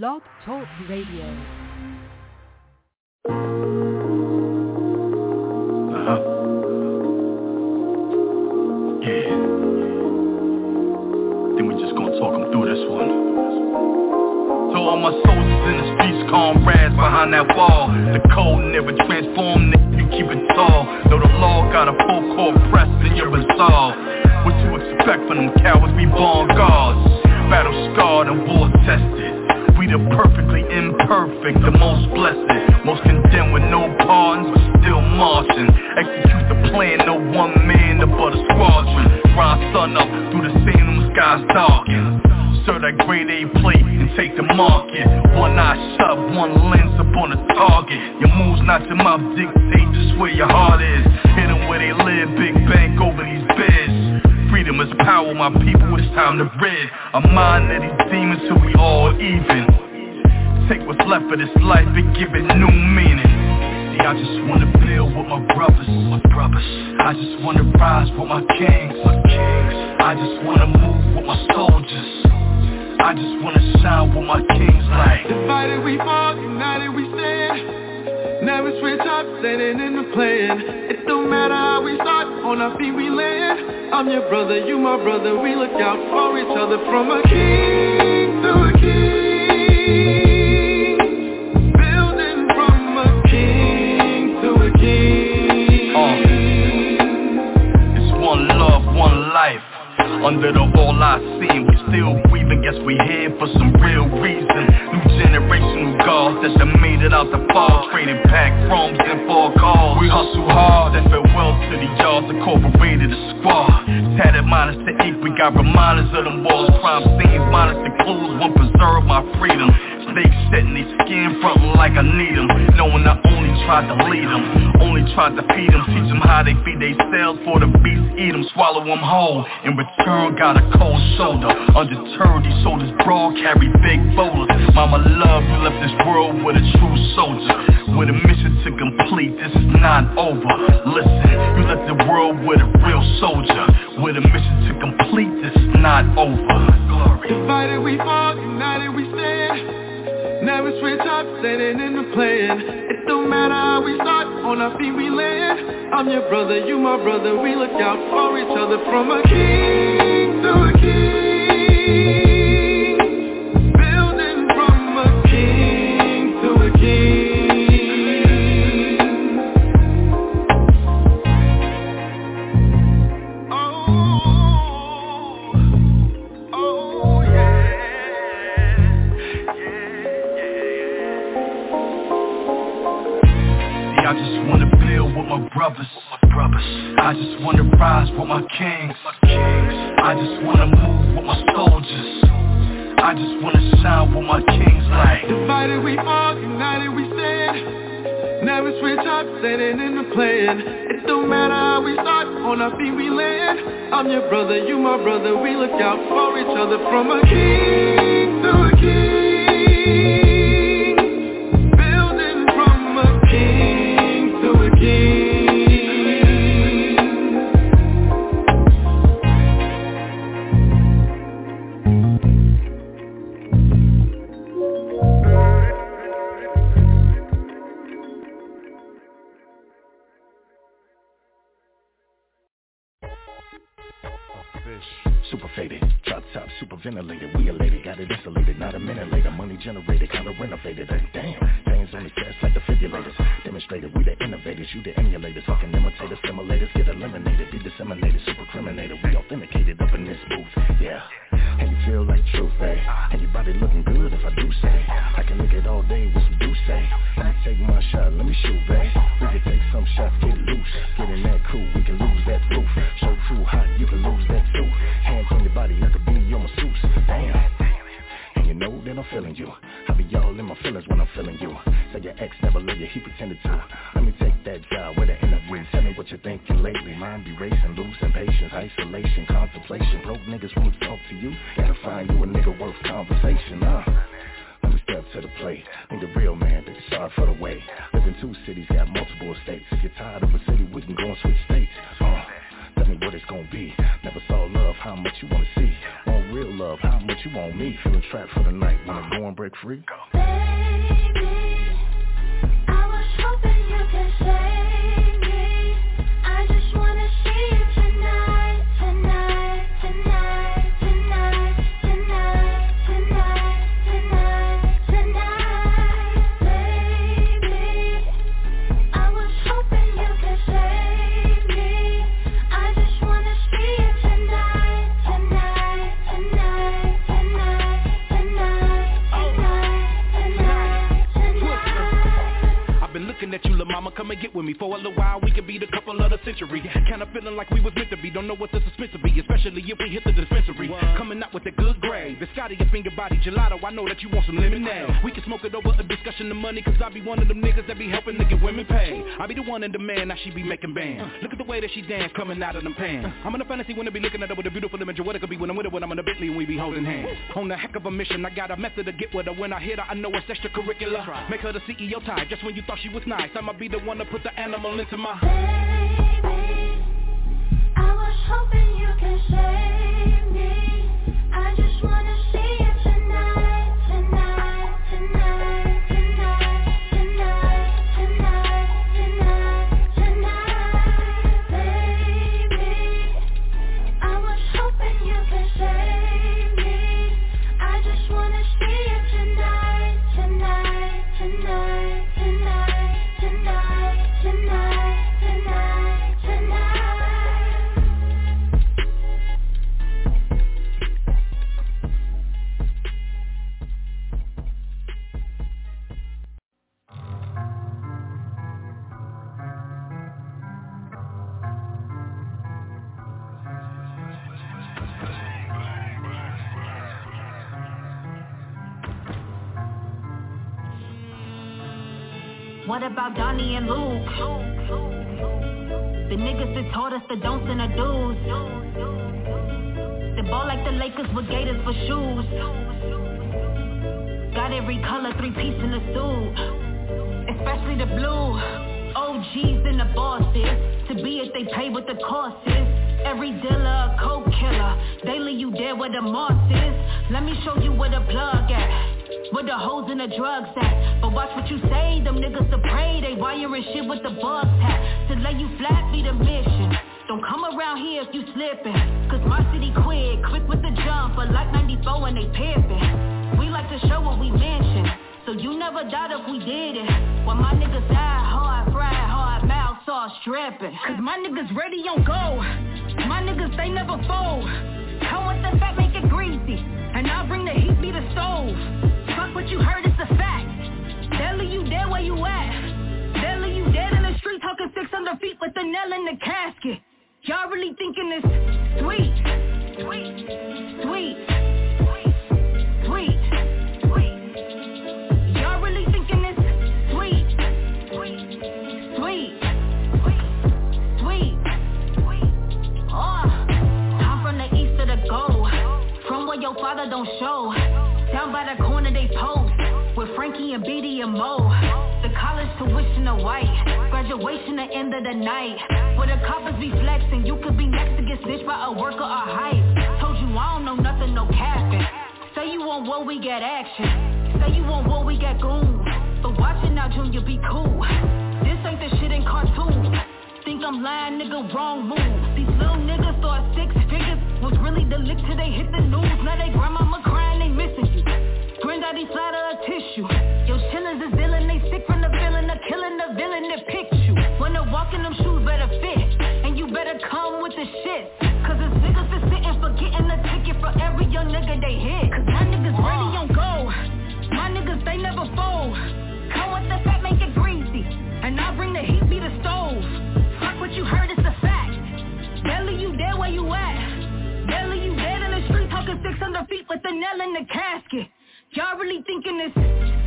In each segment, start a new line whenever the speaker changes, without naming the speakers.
Blog Talk Radio.
Uh-huh. Yeah. Then we just gonna talk them through this one. To all my soldiers in the streets, comrades behind that wall. The code never transformed, you keep it tall. Though the law got a full court press in your resolve. What you expect from them cowards, we born guards. Battle scarred and war tested. We the perfectly imperfect, the most blessed Most condemned with no pardons, but still marching. Execute the plan, no one man, but a squadron. Rise sun up through the same skies darken Serve that grade A plate and take the market. One eye shut, one lens upon the target. Your moves not your mouth dictate just where your heart is. Hit them where they live, big bank over these beds freedom is power, my people, it's time to rid A mind of these demons till we all even. Take what's left of this life and give it new meaning. I just wanna build with my brothers, my brothers. I just wanna rise with my kings, my kings. I just wanna move with my soldiers. I just wanna shine with my kings like
Divided we fall, united we stand Never switch up, standing in the plan. It don't matter how we start, on our feet we land. I'm your brother, you my brother, we look out for each other. From a king to a king. Building from a king to a king.
Uh, It's one love, one life. Under the all I seen, we still breathing Guess we here for some real reason. New generational gods that done made it out the fall. Trading pack chromes and four cars. We hustle hard and farewell to the yards Incorporated a squad. Tatted minus the ink, we got reminders of them walls. Crime scenes minus the clues, won't preserve my freedom Snakes setting their skin frontin' like I need them Knowing I only tried to lead them Only tried to feed them Teach them how they feed they cells for the beast Eat them, swallow them whole. In return got a cold shoulder Undeterred these soldiers broad carry big boulders Mama love you left this world with a true soldier. With a mission to complete this is not over. Listen, you left the world with a real soldier. With a mission to complete this is not over. Glory.
Divided we fall, united we stand Never switch up, standing in the plan. It don't matter how we start, on our feet we land. I'm your brother, you my brother, we look out for each other. From a king to a king feet we land I'm your brother, you my brother, we look out for each other From a king to a king
I'm feeling you. I be all in my feelings when I'm feeling you. Say your ex never loved you, he pretended to. Let me take that job with the interview. Tell me what you're thinking lately. Mind be racing, losing patience, isolation, contemplation. Broke niggas won't talk to you. Gotta find you a nigga worth conversation, uh. Let me step to the plate. Need a real man, that's sorry for the way. Live in two cities, got multiple estates. If you're tired of a city, we can go and switch states. Uh, me
what it's gonna be. Never saw love, how much you wanna see. On real love, how much you want me. Feeling trapped for the night, wanna go and break free.
Baby,
come and get with me. For a little while, we could be the couple of the century. Kinda feeling like we was meant to be. Don't know what the suspense will be Especially if we hit the dispensary. Coming out with a good grade. Biscotti, your finger body gelato. I know that you want some lemonade. We can smoke it over a discussion of money Cause I be one of them niggas that be helping to get women paid. I be the one in demand, now she be making bands. Look at the way that she dance coming out of them pants. I'm in a fantasy when I be looking at her with a beautiful image of what it could be When I'm with her, when I'm in a Bentley and we be holding hands. On the heck of a mission, I got a method to get with her. When I hit her, I know it's extracurricular. Make her the CEO type, just when you thought she was nice. I'ma be the one to put the animal into my
Baby, I was hoping you could save me. I just wanna see
What about Donnie and Luke? The niggas that taught us the don'ts and the do's. They ball like the Lakers with gators for shoes. Got every color, three piece in the suit. Especially the blue. OGs and the bosses. To be it, they pay what the cost is. Every dealer a coke killer. Daily you dead where the moss is. Let me show you where the plug at. Where the hoes and the drugs at watch what you say, them niggas to pray. They wiring shit with the bug tap To lay you flat be the mission. Don't come around here if you slipping. Cause my city quick, quick with the jump But like 94 and they pimping. We like to show what we mention So you never doubt if we did it. When my niggas die hard, fried hard, mouth sauce dripping Cause my niggas ready on go. My niggas they never fold. Come with the fat, make it greasy And I'll bring the heat, be the stove. Fuck what you heard, it's a fact. Belly, you dead where you at. Belly, you dead in the street, talking 600 feet with the nail in the casket. Y'all really thinking this sweet, sweet, sweet, sweet, sweet. Y'all really thinking this sweet, sweet, sweet, sweet, sweet. Oh, I'm from the east of the gold, from where your father don't show. Mo. The college tuition a white. Graduation the end of the night. Where the coppers be flexing You could be next to get snitched by a worker or hype. Told you I don't know nothing, no capping. Say you want war, we get action. Say you want war, we get goons But watch it now, Junior, be cool. This ain't the shit in cartoons Think I'm lying, nigga, wrong move. These little niggas thought six figures Was really the lick till they hit the news. Now they grandmama crying, they missing you. Granddaddy of a tissue feet with the nail in the casket. Y'all really thinking this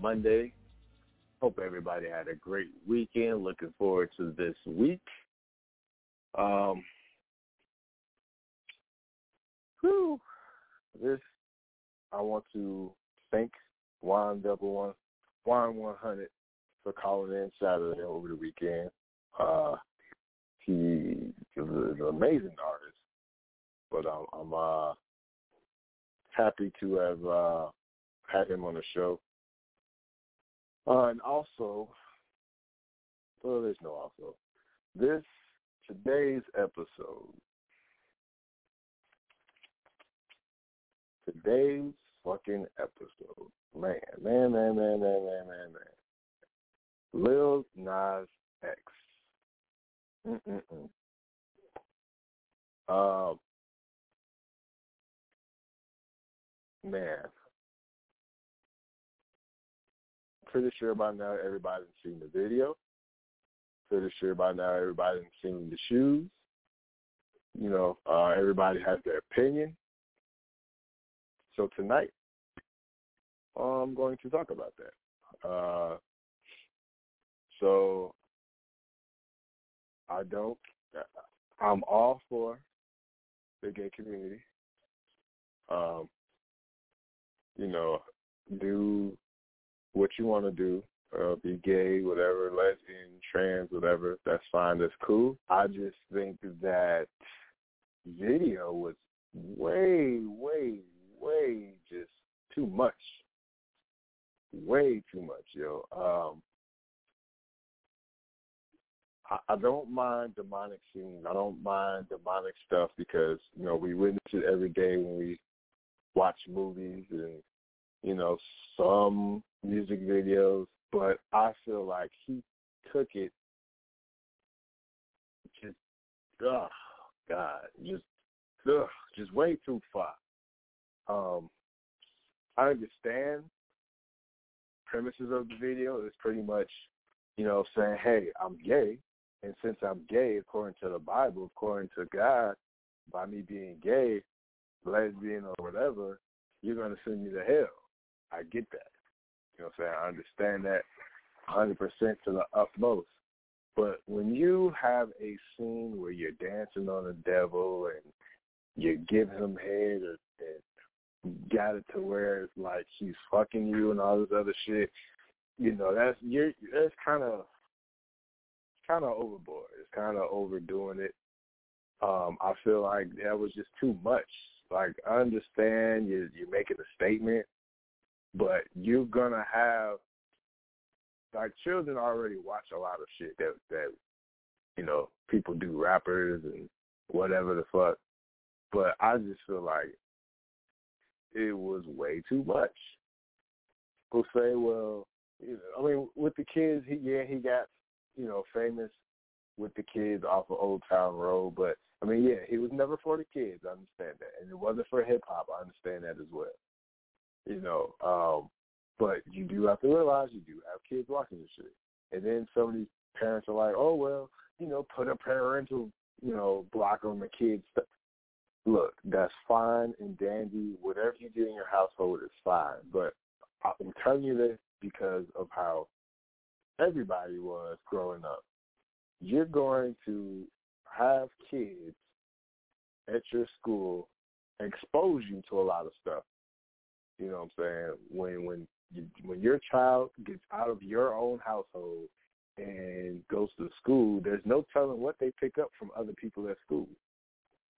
Monday. Hope everybody had a great weekend. Looking forward to this week. Um, whew, this I want to thank Juan Double One, Juan One Hundred for calling in Saturday over the weekend. Uh, he is an amazing artist, but I'm, I'm uh, happy to have uh, had him on the show. Uh, and also, well, there's no also. This today's episode, today's fucking episode, man, man, man, man, man, man, man, man. Lil Nas X. Mm-mm-mm. Um, man, pretty sure by now everybody's seen the video. Pretty sure by now everybody's seen the shoes. You know, uh, everybody has their opinion. So tonight, I'm going to talk about that. Uh, so I don't. I'm all for the gay community. Um, you know, do what you want to do. Uh, be gay, whatever, lesbian, trans, whatever. That's fine. That's cool. I just think that video was way, way, way just too much. Way too much, yo. Um, I, I don't mind demonic scenes. I don't mind demonic stuff because you know we witness it every day when we watch movies and you know some music videos. But I feel like he took it just, oh God, just, ugh, just way too far. Um, I understand premises of the video is pretty much, you know, saying, hey, I'm gay, and since I'm gay, according to the Bible, according to God, by me being gay, lesbian or whatever, you're going to send me to hell. I get that. You know what I'm saying? I understand that 100% to the utmost. But when you have a scene where you're dancing on the devil and you give him head and got it to where it's like he's fucking you and all this other shit, you know, that's you're that's kind of kind of overboard. It's kind of overdoing it. Um, I feel like that was just too much. Like I understand you you're making a statement, but you're gonna have like children already watch a lot of shit that that you know people do rappers and whatever the fuck. But I just feel like it was way too much. People say, well, you know, I mean, with the kids, he yeah, he got you know famous with the kids off of Old Town Road, but I mean, yeah, he was never for the kids. I understand that, and it wasn't for hip hop. I understand that as well. You know, um, but you do have to realize you do have kids watching this shit, and then some of these parents are like, oh well, you know, put a parental, you know, block on the kids. Look, that's fine and dandy. Whatever you do in your household is fine, but I'm telling you this because of how everybody was growing up. You're going to have kids at your school expose you to a lot of stuff. You know what I'm saying? When when you, when your child gets out of your own household and goes to school, there's no telling what they pick up from other people at school.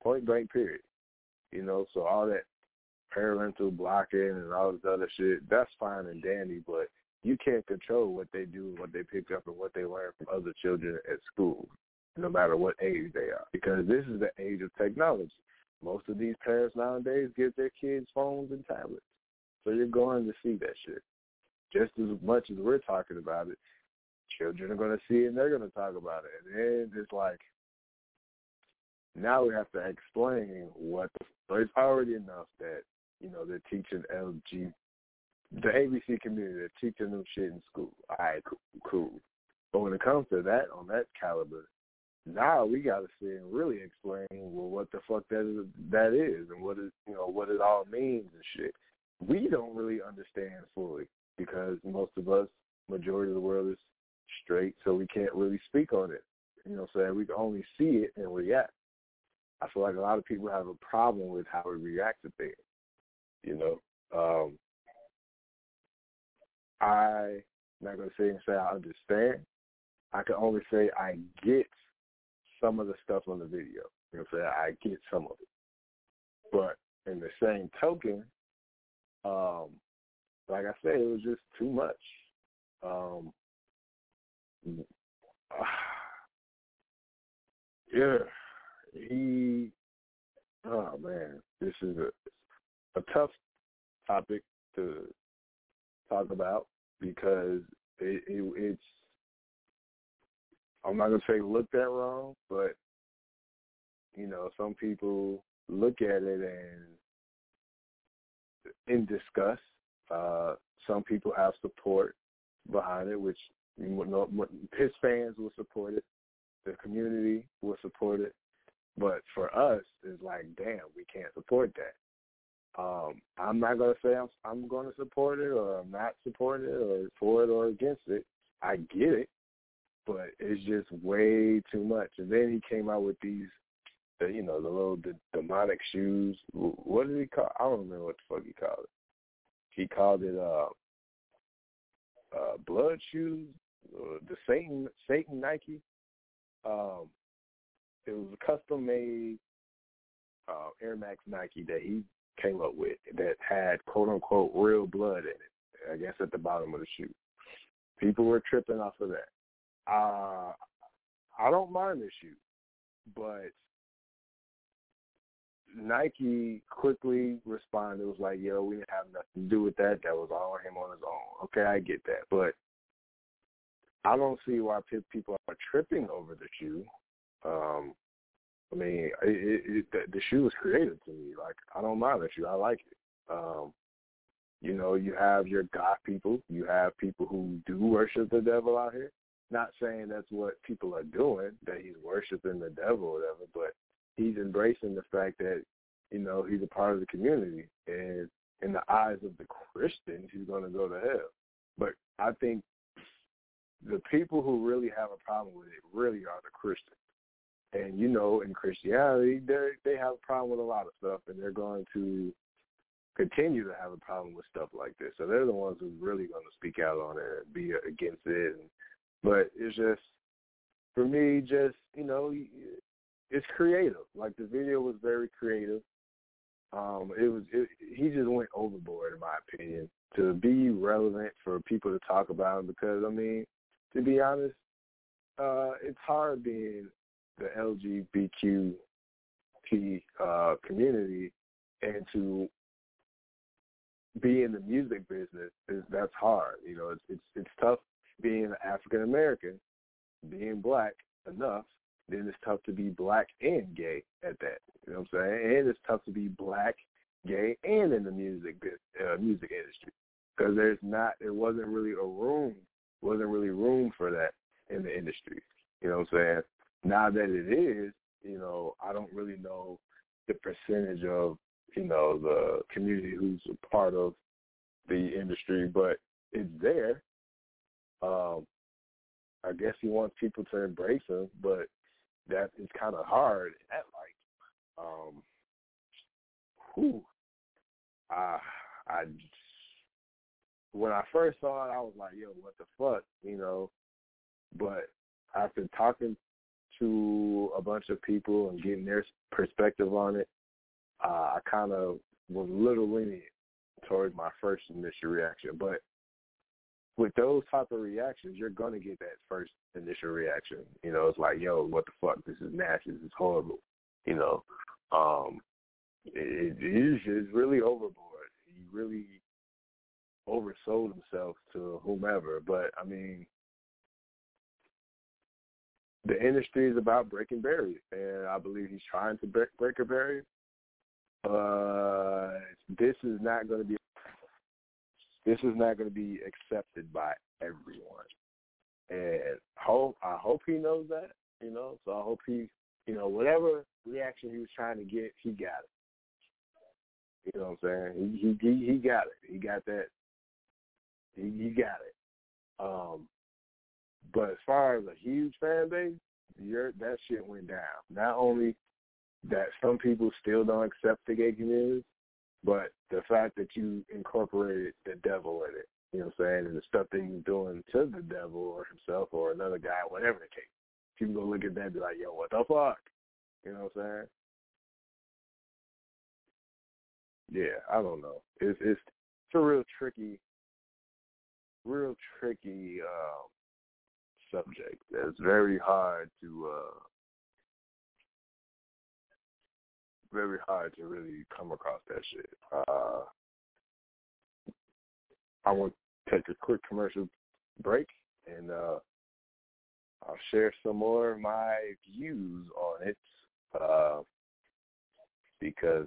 Point blank period. You know, so all that parental blocking and all this other shit, that's fine and dandy, but you can't control what they do, what they pick up, and what they learn from other children at school, no matter what age they are. Because this is the age of technology. Most of these parents nowadays give their kids phones and tablets. So you're going to see that shit. Just as much as we're talking about it, children are going to see it and they're going to talk about it. And then it's like, now we have to explain what so it's already enough that, you know, they're teaching LG, the ABC community, they're teaching them shit in school. All right, cool, cool. But when it comes to that, on that caliber, now we got to sit and really explain well what the fuck that is, that is and what it you know what it all means and shit we don't really understand fully because most of us, majority of the world is straight, so we can't really speak on it. You know what I'm saying? We can only see it and react. I feel like a lot of people have a problem with how we react to things. You know, um, I not gonna say and say I understand. I can only say I get some of the stuff on the video. You know what I'm saying? I get some of it. But in the same token, um, like I said, it was just too much. Um, yeah, he. Oh man, this is a a tough topic to talk about because it, it, it's. I'm not gonna say looked at wrong, but you know, some people look at it and in disgust. Uh, some people have support behind it, which his fans will support it, the community will support it, but for us, it's like, damn, we can't support that. Um, I'm not gonna say I'm I'm going to support it or I'm not supporting it or for it or against it. I get it, but it's just way too much. And then he came out with these, uh, you know, the little the demonic shoes. What did he call? I don't remember what the fuck he called it. He called it uh, uh, blood shoes, uh, the Satan Satan Nike. Um, it was a custom made uh, Air Max Nike that he came up with that had quote unquote real blood in it. I guess at the bottom of the shoe. People were tripping off of that. Uh, I don't mind the shoe, but Nike quickly responded. It was like, "Yo, we didn't have nothing to do with that. That was all him on his own." Okay, I get that, but I don't see why people are tripping over the shoe. Um, I mean, it, it, the shoe was created to me. Like, I don't mind the shoe. I like it. Um, you know, you have your God people. You have people who do worship the devil out here. Not saying that's what people are doing, that he's worshiping the devil or whatever, but he's embracing the fact that, you know, he's a part of the community. And in the eyes of the Christians, he's going to go to hell. But I think the people who really have a problem with it really are the Christians. And you know, in Christianity, they they have a problem with a lot of stuff, and they're going to continue to have a problem with stuff like this. So they're the ones who's really going to speak out on it and be against it. And, but it's just for me, just you know, it's creative. Like the video was very creative. Um, it was it, he just went overboard in my opinion to be relevant for people to talk about him because I mean, to be honest, uh, it's hard being the LGBTQ uh, community and to be in the music business is that's hard. You know, it's it's it's tough being African American, being black enough. Then it's tough to be black and gay at that. You know what I'm saying? And it's tough to be black, gay, and in the music uh, music industry because there's not there wasn't really a room wasn't really room for that in the industry. You know what I'm saying? Now that it is, you know, I don't really know the percentage of, you know, the community who's a part of the industry, but it's there. Um, I guess he wants people to embrace him, but that is kind of hard. That like, um, whew, I, I, when I first saw it, I was like, yo, what the fuck, you know? But after talking to a bunch of people and getting their perspective on it, uh, I kind of was a little lenient towards my first initial reaction. But with those type of reactions, you're gonna get that first initial reaction. You know, it's like, yo, what the fuck? This is nasty. This is horrible. You know, um, it, is it's really overboard. He really oversold himself to whomever. But I mean, the industry is about breaking barriers, and I believe he's trying to break, break a barrier. Uh, this is not going to be this is not going to be accepted by everyone, and hope I hope he knows that. You know, so I hope he, you know, whatever reaction he was trying to get, he got it. You know what I'm saying? He he he got it. He got that you, you got it. Um, but as far as a huge fan base, your that shit went down. Not only that some people still don't accept the gay community, but the fact that you incorporated the devil in it. You know what I'm saying? And the stuff that he's doing to the devil or himself or another guy, whatever the case. People go look at that and be like, yo, what the fuck? You know what I'm saying? Yeah, I don't know. It's it's it's a real tricky real tricky um subject. It's very hard to uh very hard to really come across that shit. Uh I want to take a quick commercial break and uh I'll share some more of my views on it. Uh because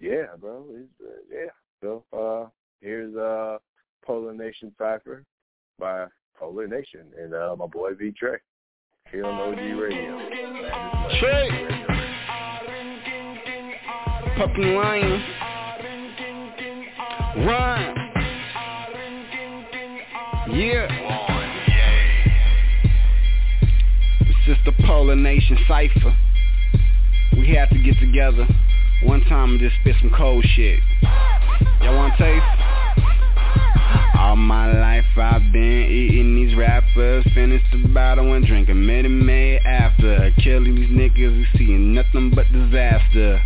yeah, bro, uh, yeah. So uh here's uh Polar Nation Cypher by Polar Nation and uh, my boy V Trey here on OG Radio.
Trey. Puppy Lion. Run. Yeah. This is the Polar Nation Cypher. We had to get together one time and just spit some cold shit. Y'all wanna taste? All my life I've been eating these rappers Finished the bottle and drinking Minute Maid after Killing these niggas we seeing nothing but disaster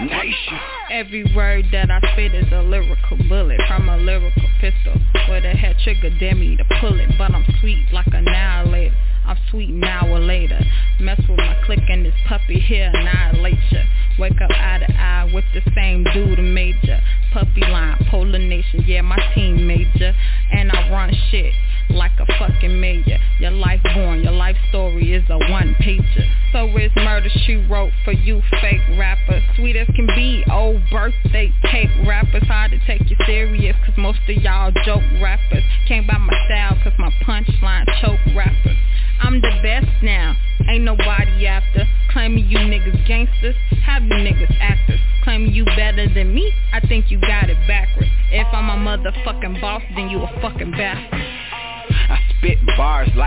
Nation
Every word that I spit is a lyrical bullet from a lyrical pistol with a head trigger demi to pull it, but I'm sweet like annihilator. I'm sweet now or later. Mess with my click and this puppy here annihilate ya. Wake up eye to eye with the same dude major. Puppy line, polar nation, yeah my team major. And I run shit like a fucking major. Your life born, your life story is a one pager. So it's murder she wrote for you fake rappers. Sweet as can be, old birthday cake rappers. Hard to take you serious cause most of y'all joke rappers. Can't buy my style cause my punchline choke rappers. I'm the best now, ain't nobody after Claiming you niggas gangsters, have you niggas actors Claiming you better than me, I think you got it backwards If I'm a motherfucking boss, then you a fucking bastard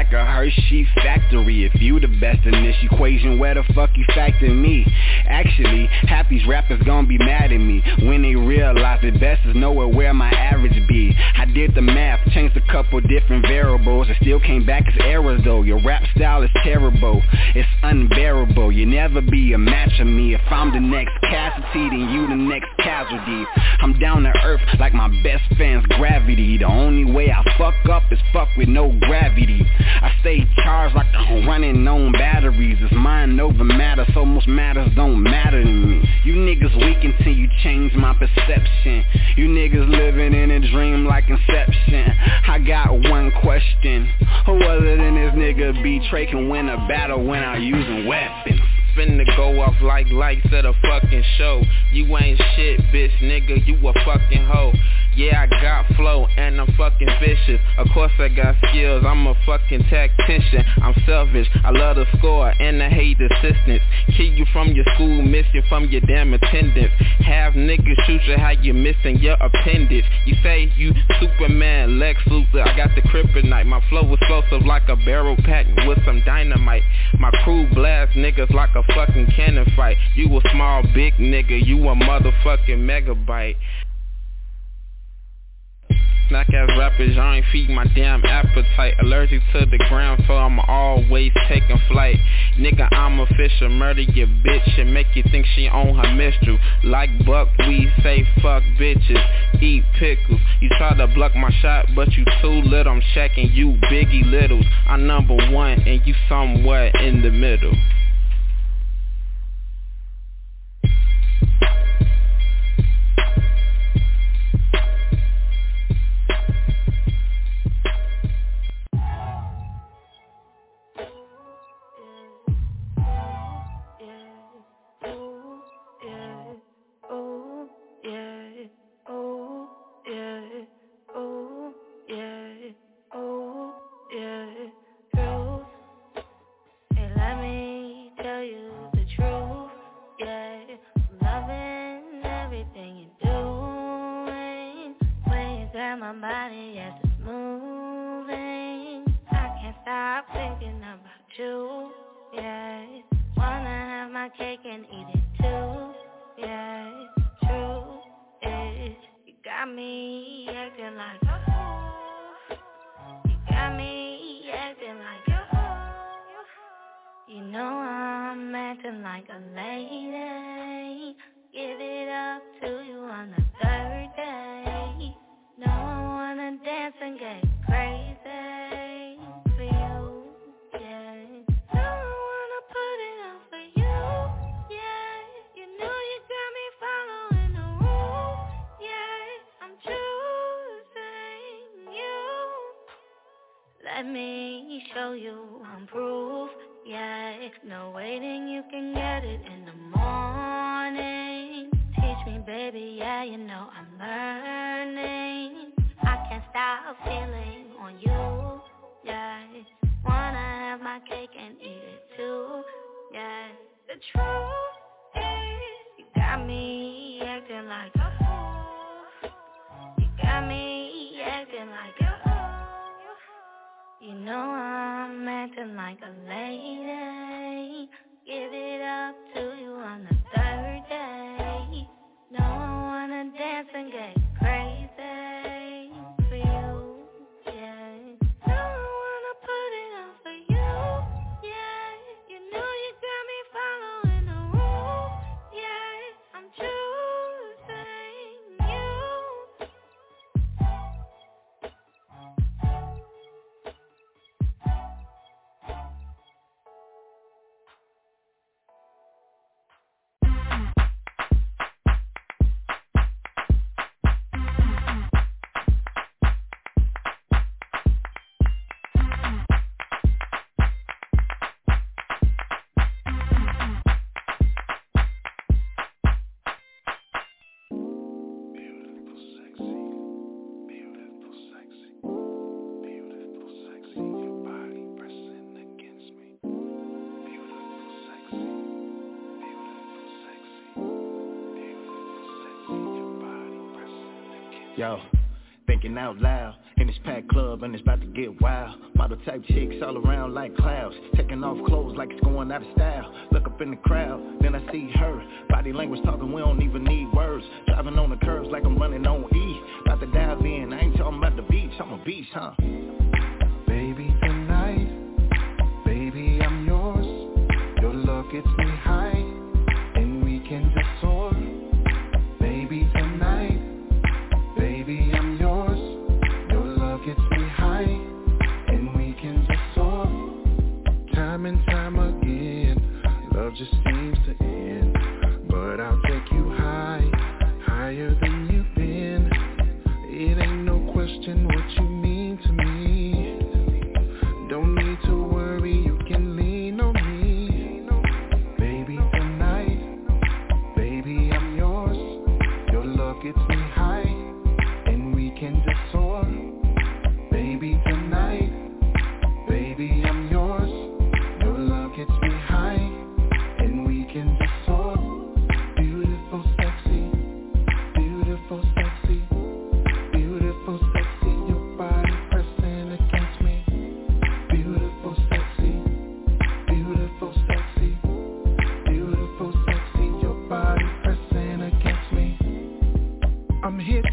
like a Hershey factory. If you the best in this equation, where the fuck you factor me? Actually, these rappers gon' be mad at me When they realize the best is nowhere where my average be. I did the math, changed a couple different variables It still came back as errors though. Your rap style is terrible, it's unbearable. You never be a match of me. If I'm the next casualty, then you the next casualty I'm down to earth like my best fan's gravity. The only way I fuck up is fuck with no gravity. I stay charged like I'm running on batteries. It's mind over matter, so most matters don't matter to me. You niggas weak until you change my perception. You niggas living in a dream like Inception. I got one question. Who other than this nigga B Trey can win a battle when I'm using weapons finna go off like lights at a fucking show. You ain't shit, bitch, nigga, you a fucking hoe yeah, I got flow and I'm fucking vicious. Of course I got skills, I'm a fucking tactician. I'm selfish, I love to score and I hate assistance Kill you from your school, miss you from your damn attendance. Have niggas shoot you how you missing your appendix. You say you Superman, Lex Luthor, I got the kryptonite. My flow explosive like a barrel packed with some dynamite. My crew blast niggas like a fucking cannon fight. You a small big nigga, you a motherfucking megabyte Snack ass rappers, I ain't feed my damn appetite. Allergic to the ground, so I'm always taking flight. Nigga, I'm a fisher, murder your bitch And make you think she own her mistress. Like Buck, we say fuck bitches. Eat pickles. You try to block my shot, but you too little. I'm shacking you biggie littles. I'm number one, and you somewhere in the middle
yo Thinking out loud in this packed club and it's about to get wild. Model type chicks all around like clouds. Taking off clothes like it's going out of style. Look up in the crowd, then I see her. Body language talking, we don't even need words. Driving on the curves like I'm running on E. About to dive in, I ain't talking about the beach, I'm a beast, huh?
Baby tonight, baby I'm yours. Your love gets me high.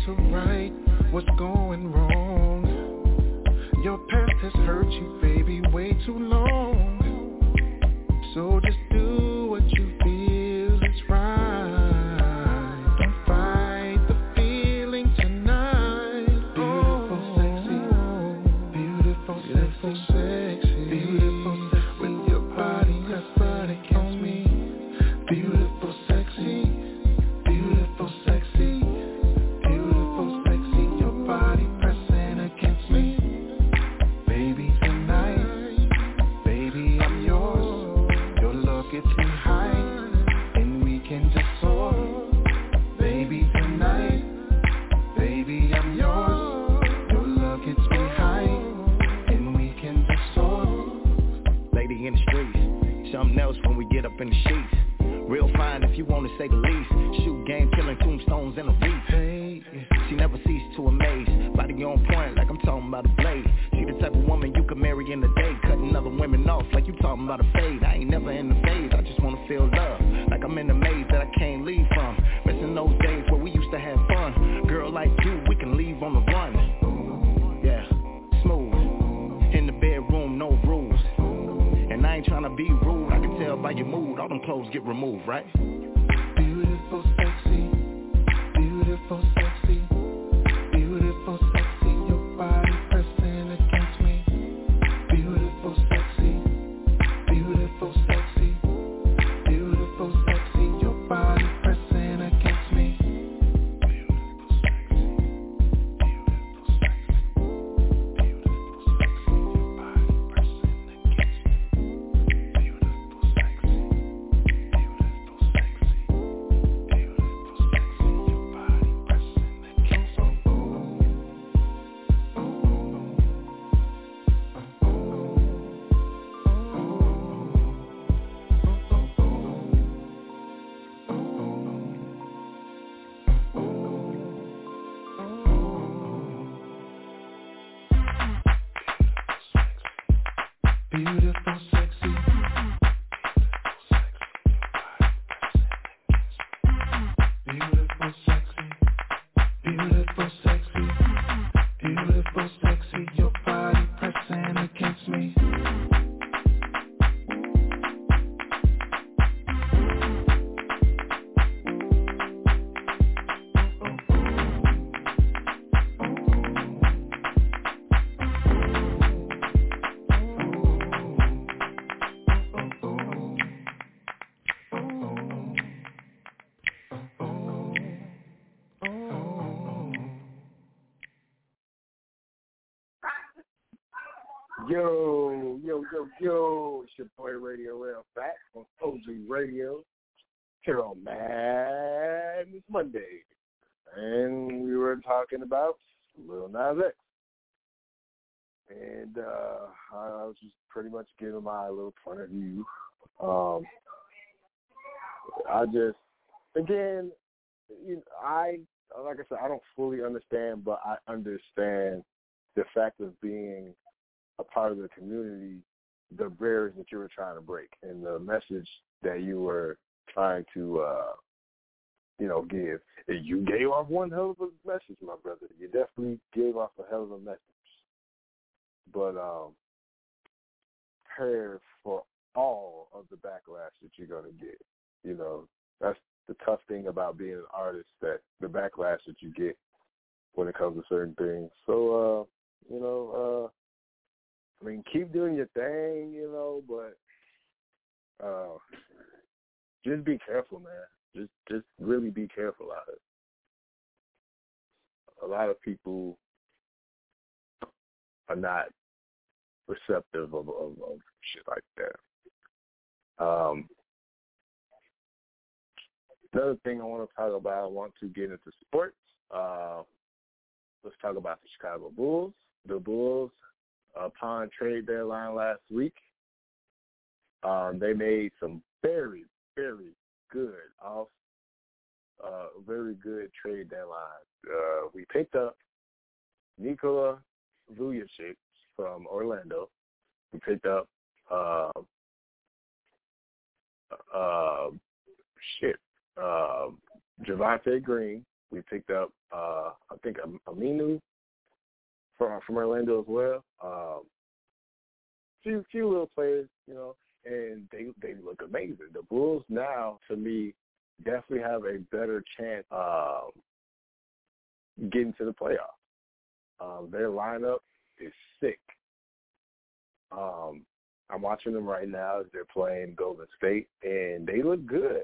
to right what's going wrong. Your past has hurt you, baby, way too long. So just
Yo, yo, yo, yo, it's your boy Radio L back on OG Radio here on Madness Monday. And we were talking about Lil Nas X. And uh, I was just pretty much giving my little point of view. Um, I just, again, you know, I, like I said, I don't fully understand, but I understand the fact of being a part of the community, the barriers that you were trying to break and the message that you were trying to, uh, you know, give. You gave off one hell of a message, my brother. You definitely gave off a hell of a message. But um, prepare for all of the backlash that you're going to get. You know, that's the tough thing about being an artist, that the backlash that you get when it comes to certain things. So, uh, you know, uh, I mean, keep doing your thing, you know, but uh, just be careful, man. Just, just really be careful out here. A lot of people are not receptive of, of, of shit like that. Um, another thing I want to talk about, I want to get into sports. Uh, let's talk about the Chicago Bulls. The Bulls upon trade deadline last week. Um, they made some very, very good off, uh, very good trade deadline. Uh, we picked up Nikola Vucevic from Orlando. We picked up uh, uh, shit, uh, Javonte Green. We picked up, uh, I think, Aminu from from Orlando as well. Um, few few little players, you know, and they they look amazing. The Bulls now, to me, definitely have a better chance um, getting to the playoffs. Um, their lineup is sick. Um, I'm watching them right now as they're playing Golden State, and they look good.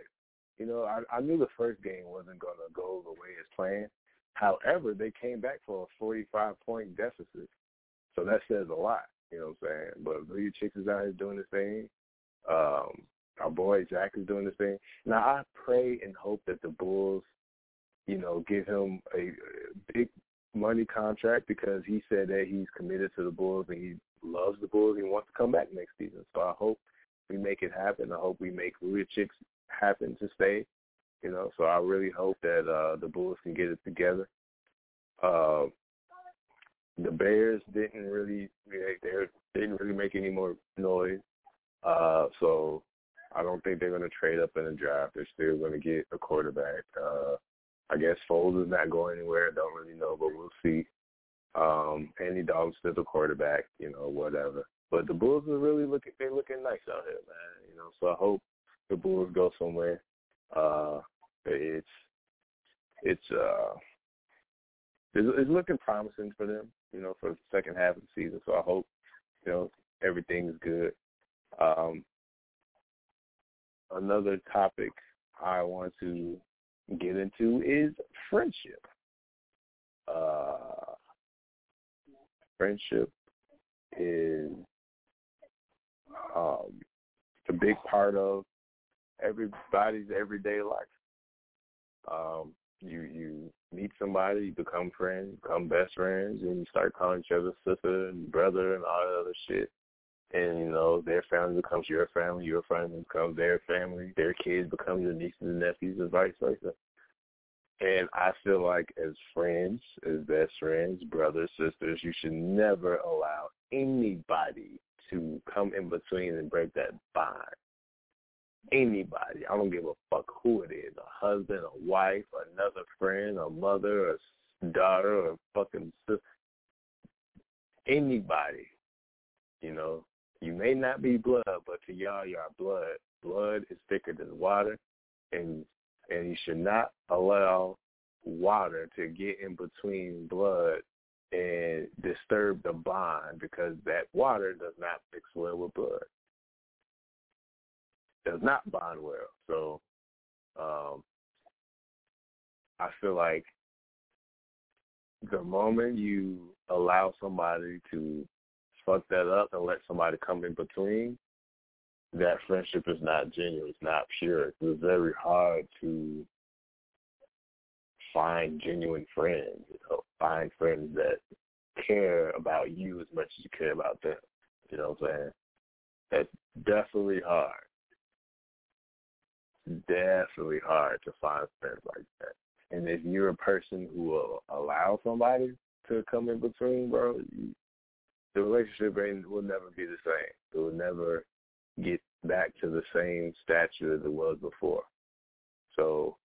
You know, I, I knew the first game wasn't going to go the way it's planned. However, they came back for a 45 point deficit, so that says a lot. You know what I'm saying? But Lil Chicks is out here doing this thing. Um, our boy Jack is doing this thing. Now I pray and hope that the Bulls, you know, give him a, big money contract because he said that he's committed to the Bulls and he loves the Bulls. and He wants to come back next season. So I hope we make it happen. I hope we make Lil Chicks happen to stay. You know, so I really hope that uh the Bulls can get it together. Uh, the Bears didn't really they didn't really make any more noise. Uh, so I don't think they're going to trade up in the draft. They're still going to get a quarterback. Uh, I guess Foles is not going anywhere. I don't really know, but we'll see. Um, Andy Dalton's still the quarterback, you know, whatever. But the Bulls are really looking they're looking nice out here, man. You know, so I hope the Bulls go somewhere. Uh it's it's uh it's, it's looking promising for them, you know, for the second half of the season. So I hope, you know, everything's good. Um another topic I want to get into is friendship. Uh friendship is um, a big part of everybody's everyday life. Um, you you meet somebody, you become friends, become best friends, and you start calling each other sister and brother and all that other shit. And you know their family becomes your family, your family becomes their family, their kids become your nieces and nephews, and vice versa. And I feel like as friends, as best friends, brothers, sisters, you should never allow anybody to come in between and break that bond. Anybody. I don't give a fuck who it is. A husband, a wife, another friend, a mother, a daughter, a fucking sister. Anybody. You know, you may not be blood, but to y'all, y'all blood. Blood is thicker than water, and and you should not allow water to get in between blood and disturb the bond because that water does not mix well with blood. Does not bond well. So um I feel like the moment you allow somebody to fuck that up and let somebody come in between, that friendship is not genuine, it's not pure. It's very hard to find genuine friends, you know, find friends that care about you as much as you care about them. You know what I'm saying? That's definitely hard. Definitely hard to find friends like that. And if you're a person who will allow somebody to come in between, bro, you, the relationship will never be the same. It will never get back to the same stature as it was before. So,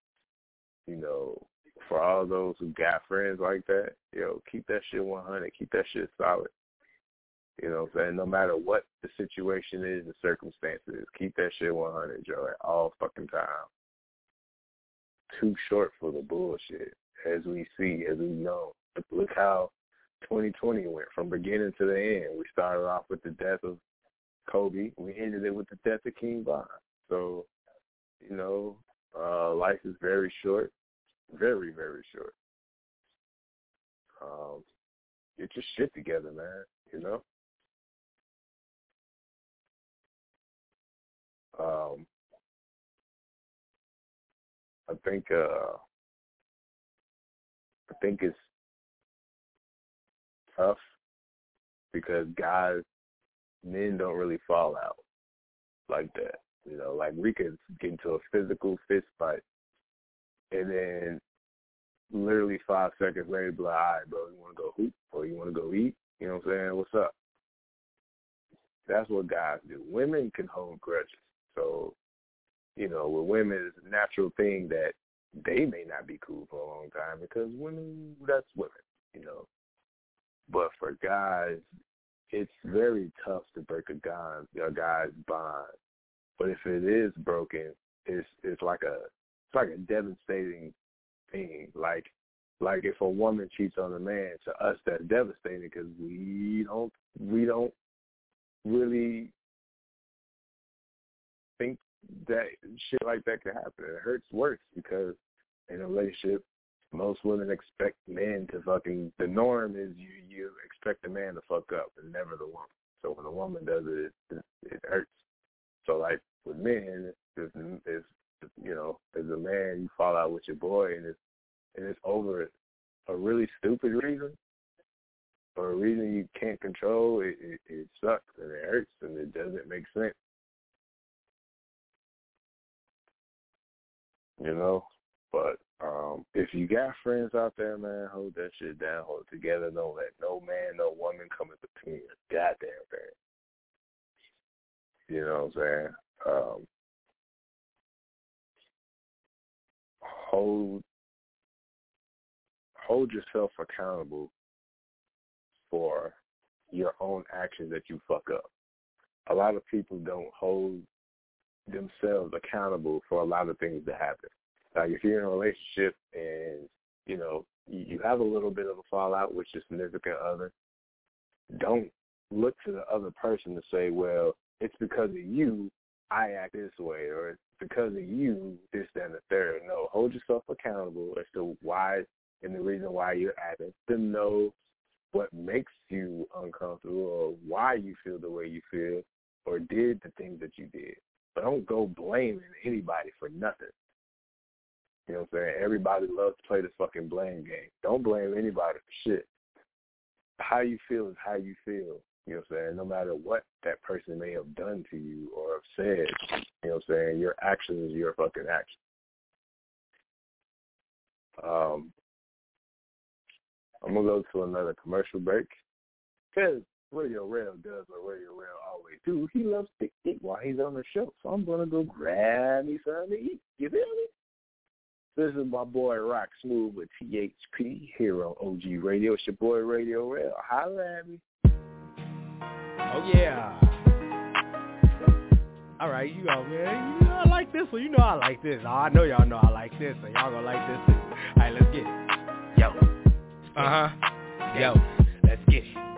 you know, for all those who got friends like that, yo, keep that shit 100. Keep that shit solid. You know what I'm saying? No matter what the situation is, the circumstances, keep that shit 100, Joe, at all fucking time. Too short for the bullshit, as we see, as we know. Look how 2020 went from beginning to the end. We started off with the death of Kobe. We ended it with the death of King Von. So, you know, uh, life is very short very, very short. Um, get your shit together, man. You know. Um, I think uh, I think it's tough because guys, men don't really fall out like that. You know, like we could get into a physical fist fight and then literally five seconds later be like, all right, bro, you want to go hoop or you want to go eat? You know what I'm saying? What's up? That's what guys do. Women can hold grudges. So, you know, with women, it's a natural thing that they may not be cool for a long time because women, that's women, you know. But for guys, it's very tough to break a guy a guy's bond. But if it is broken, it's it's like a it's like a devastating thing. Like like if a woman cheats on a man, to us that's devastating because we don't we don't really think that shit like that could happen. It hurts worse because in a relationship, most women expect men to fucking. The norm is you you expect a man to fuck up and never the woman. So when a woman does it, it, it hurts. So like with men, if, if you know, as a man, you fall out with your boy and it's and it's over a really stupid reason or a reason you can't control, it, it, it sucks and it hurts and it doesn't make sense. You know, but Um, if you got friends out there, man, hold that shit down, hold it together. Don't let no man, no woman come in between your goddamn thing. You know what I'm saying? Um, hold hold yourself accountable for your own actions that you fuck up. A lot of people don't hold themselves accountable for a lot of things that happen. Like if you're in a relationship and you know you have a little bit of a fallout with your significant other, don't look to the other person to say, "Well, it's because of you I act this way," or "It's because of you this, that, and the third. No, hold yourself accountable as to why and the reason why you're acting. To know what makes you uncomfortable or why you feel the way you feel or did the things that you did. But don't go blaming anybody for nothing. You know what I'm saying? Everybody loves to play the fucking blame game. Don't blame anybody for shit. How you feel is how you feel. You know what I'm saying? No matter what that person may have done to you or have said, you know what I'm saying? Your action is your fucking action. Um, I'm gonna go to another commercial break. Cause Radio Rail does what Radio Rail always do. He loves to eat while he's on the show. So I'm gonna go grab me something to eat. You feel me? This is my boy Rock Smooth with THP here on OG Radio. It's your boy Radio Rail. Holla at me.
Oh yeah. All right, you go, man. You know I like this one. You know I like this. Oh, I know y'all know I like this, so y'all gonna like this too. All right, let's get it. Yo. Uh huh. Yo. Let's get it.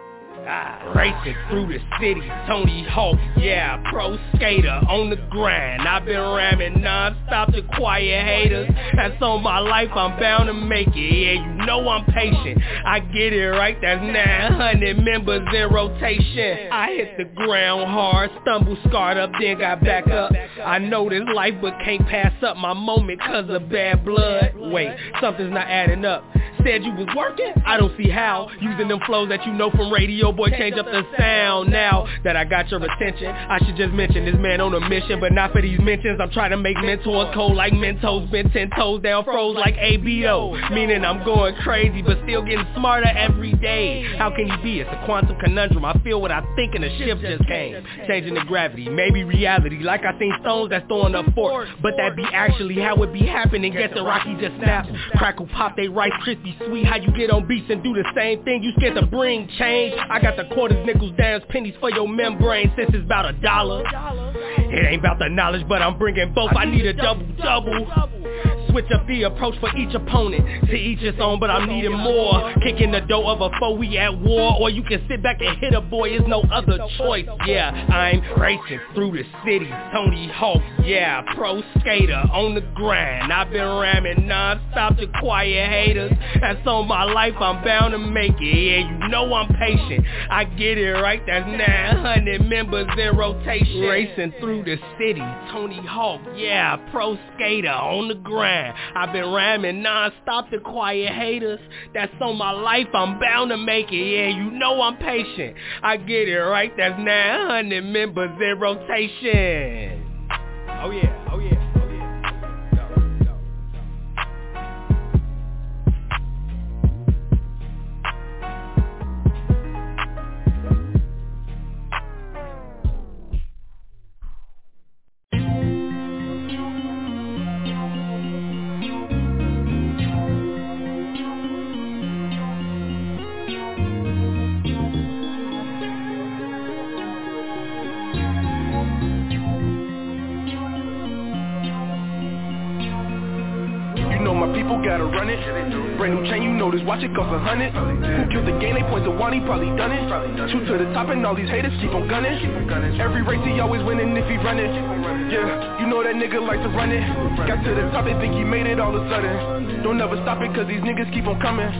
Ah. Racing through the city, Tony Hawk, yeah, pro skater on the grind. I've been ramming non-stop to quiet haters. That's on my life, I'm bound to make it. Yeah, you know I'm patient. I get it right, that's 900 members in rotation. I hit the ground hard, stumble, scarred up, then got back up. I know this life, but can't pass up my moment cause of bad blood. Wait, something's not adding up. Said you was working? I don't see how. Using them flows that you know from radio, boy, change up the sound. Now that I got your attention, I should just mention this man on a mission, but not for these mentions. I'm trying to make mentors cold like Mentos, been ten toes down, froze like ABO. Meaning I'm going crazy, but still getting smarter every day. How can you be? It's a quantum conundrum. I feel what I think and the shift just came. Changing the gravity, maybe reality. Like I seen stones that's throwing up forks, but that be actually how it be happening. Guess the Rocky just snapped. Crackle pop, they rice crispy sweet. How you get on beats and do the same thing? You scared to bring change? I got the quarters, nickels, dimes, pennies for your membrane. Since it's about a dollar. It ain't about the knowledge, but I'm bringing both. I need a double double. Switch up the approach for each opponent. To each his own, but I'm needing more. Kicking the door of a foe, we at war. Or you can sit back and hit a boy, it's no other choice. Yeah, I'm racing through the city. Tony Hawk, yeah, pro skater on the grind. I've been ramming non-stop to quiet haters. That's on my life, I'm bound to make it. Yeah, you know I'm patient. I get it right, that's 900 members in rotation. Racing through the city. Tony Hawk, yeah, pro skater on the grind. I've been ramming non-stop to quiet haters. That's on my life, I'm bound to make it. Yeah, you know I'm patient. I get it right, that's 900 members in rotation. Oh yeah, oh yeah.
This watch it cost a hundred. Who killed the game? They point to one, he probably done it. Two to the top and all these haters keep on gunning. Every race he always winning if he run it. Yeah, you know that nigga like to run it. Got to the top, they think he made it all of a sudden. Don't ever stop it cause these niggas keep on coming.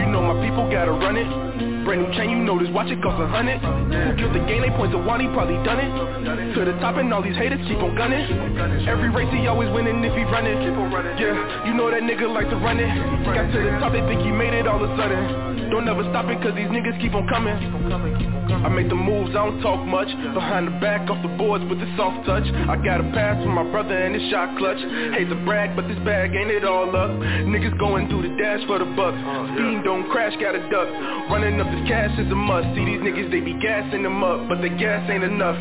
You know my people gotta run it. Brand new chain, you this, watch it cost a hundred. Who killed the game, they point to he probably done it. To the top and all these haters keep on gunning. Every race he always winning if he running. Yeah, you know that nigga like to run it. Got to the top, they think he made it all of a sudden. Don't ever stop it cause these niggas keep on coming. I make the moves, I don't talk much. Behind the back, off the boards with the soft touch. I got a pass from my brother and his shot clutch. Hate to brag, but this bag ain't it all up. Niggas going through the dash for the bucks. Speed don't crash, got a duck. Running up this cash is a must. See these niggas, they be gassing them up, but the gas ain't enough.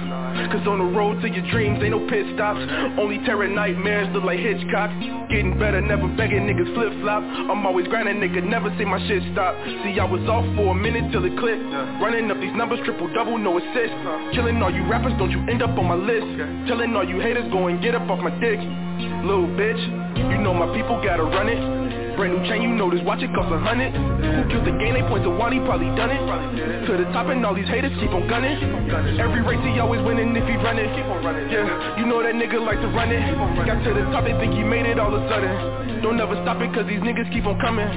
Cause on the road to your dreams, ain't no pit stops. Only terror nightmares look like Hitchcock. Getting better, never begging niggas flip flop. I'm always grinding, nigga, never say my shit stop. See, I was off for a minute till it clicked. Running up these numbers, triple double, no assist. Killing all you rappers, don't you end up on my list. Telling all you haters, go and get up off my dick. Little bitch, you know my people gotta run it. Brand new chain, you this, watch it cost a hundred. Who killed the game, they point to one, he probably done it. To the top and all these haters keep on gunning. Every race he always winning if he running. Yeah, you know that nigga like to run it. Got to the top, they think he made it all of a sudden. Don't ever stop it cause these niggas keep on coming.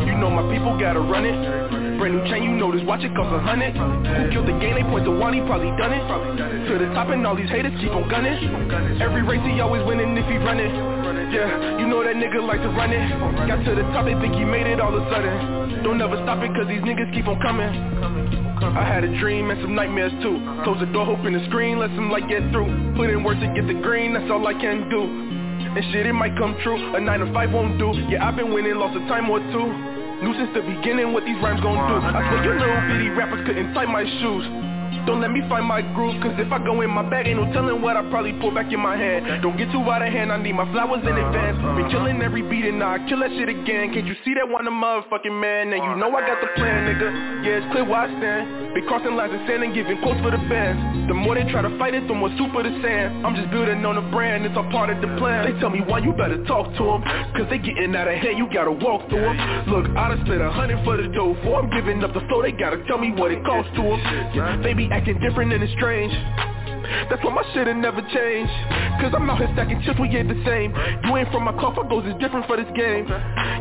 You know my people gotta run it. Brand new chain, you this, watch it cost a hundred. Who killed the game, they point to one, he probably done it. To the top and all these haters keep on gunning. Every race he always winning if he running. Yeah, you know that nigga like to run it. Got to the top, they think he made it all of a sudden. Don't ever stop it cause these niggas keep on coming. I had a dream and some nightmares too. Close the door, hoping the screen, let some light get through. Put in work to get the green, that's all I can do. And shit, it might come true. A 9 to 5 won't do. Yeah, I've been winning, lost a time or two. Knew since the beginning what these rhymes gon' do. I swear you little bitty rappers couldn't tie my shoes. Don't let me find my groove, cause if I go in my bag, ain't no telling what I probably pull back in my hand. Don't get too out of hand, I need my flowers in advance. Been killing every beat and now I kill that shit again. Can't you see that one a motherfucking man? And you know I got the plan, nigga. Yeah, it's clear where I stand. Be crossing lines and sand and giving quotes for the bands. The more they try to fight it, the more super the sand. I'm just building on the brand, it's all part of the plan. They tell me why you better talk to them, cause they getting out of hand, you gotta walk through them. Look, I done split a hundred for the dough, for I'm giving up the flow, they gotta tell me what it costs to them. Yeah, they be acting different and it's strange. That's why my shit'll never change Cause I'm out here stacking chips, we ain't the same. You ain't from my cloth, our goals is different for this game.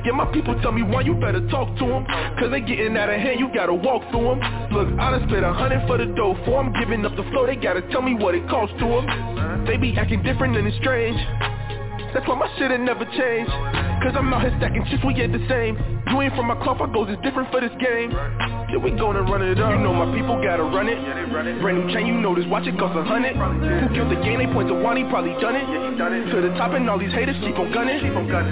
Yeah, my people tell me why you better talk to them Cause they getting out of hand, you gotta walk through them Look, I done spent a hundred for the dough For I'm giving up the flow, they gotta tell me what it costs to them They be acting different and it's strange. That's why my shit'll never change Cause I'm out here stacking chips, we get the same. You ain't from my cloth, our goals is different for this game. Yeah, we gonna run it up. You know my people gotta run it. Brand new chain, you know this, watch it cost a hundred. Who killed the game, they point to one, he probably done it. To the top and all these haters keep on gunning.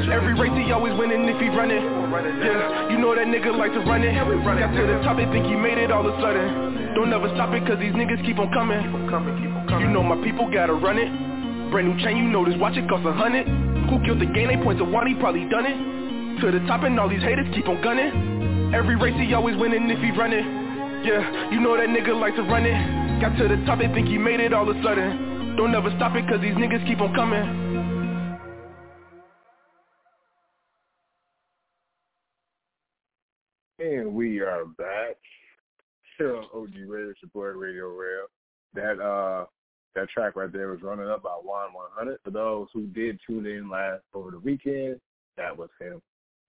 Every race he always winning if he running. Yeah, you know that nigga like to run it. Got to the top, they think he made it all of a sudden. Don't ever stop it cause these niggas keep on coming. You know my people gotta run it. Brand new chain, you know this, watch it cost a hundred Who killed the game, they point to one, he probably done it. To the top and all these haters keep on gunning. Every race he always winning if he running. Yeah, you know that nigga like to run it. Got to the top, they think he made it all of a sudden. Don't ever stop it cause these niggas keep on coming.
And we are back. Here on OG Radio, support Radio Rail. That uh that track right there was running up by Juan 100. For those who did tune in last over the weekend, that was him.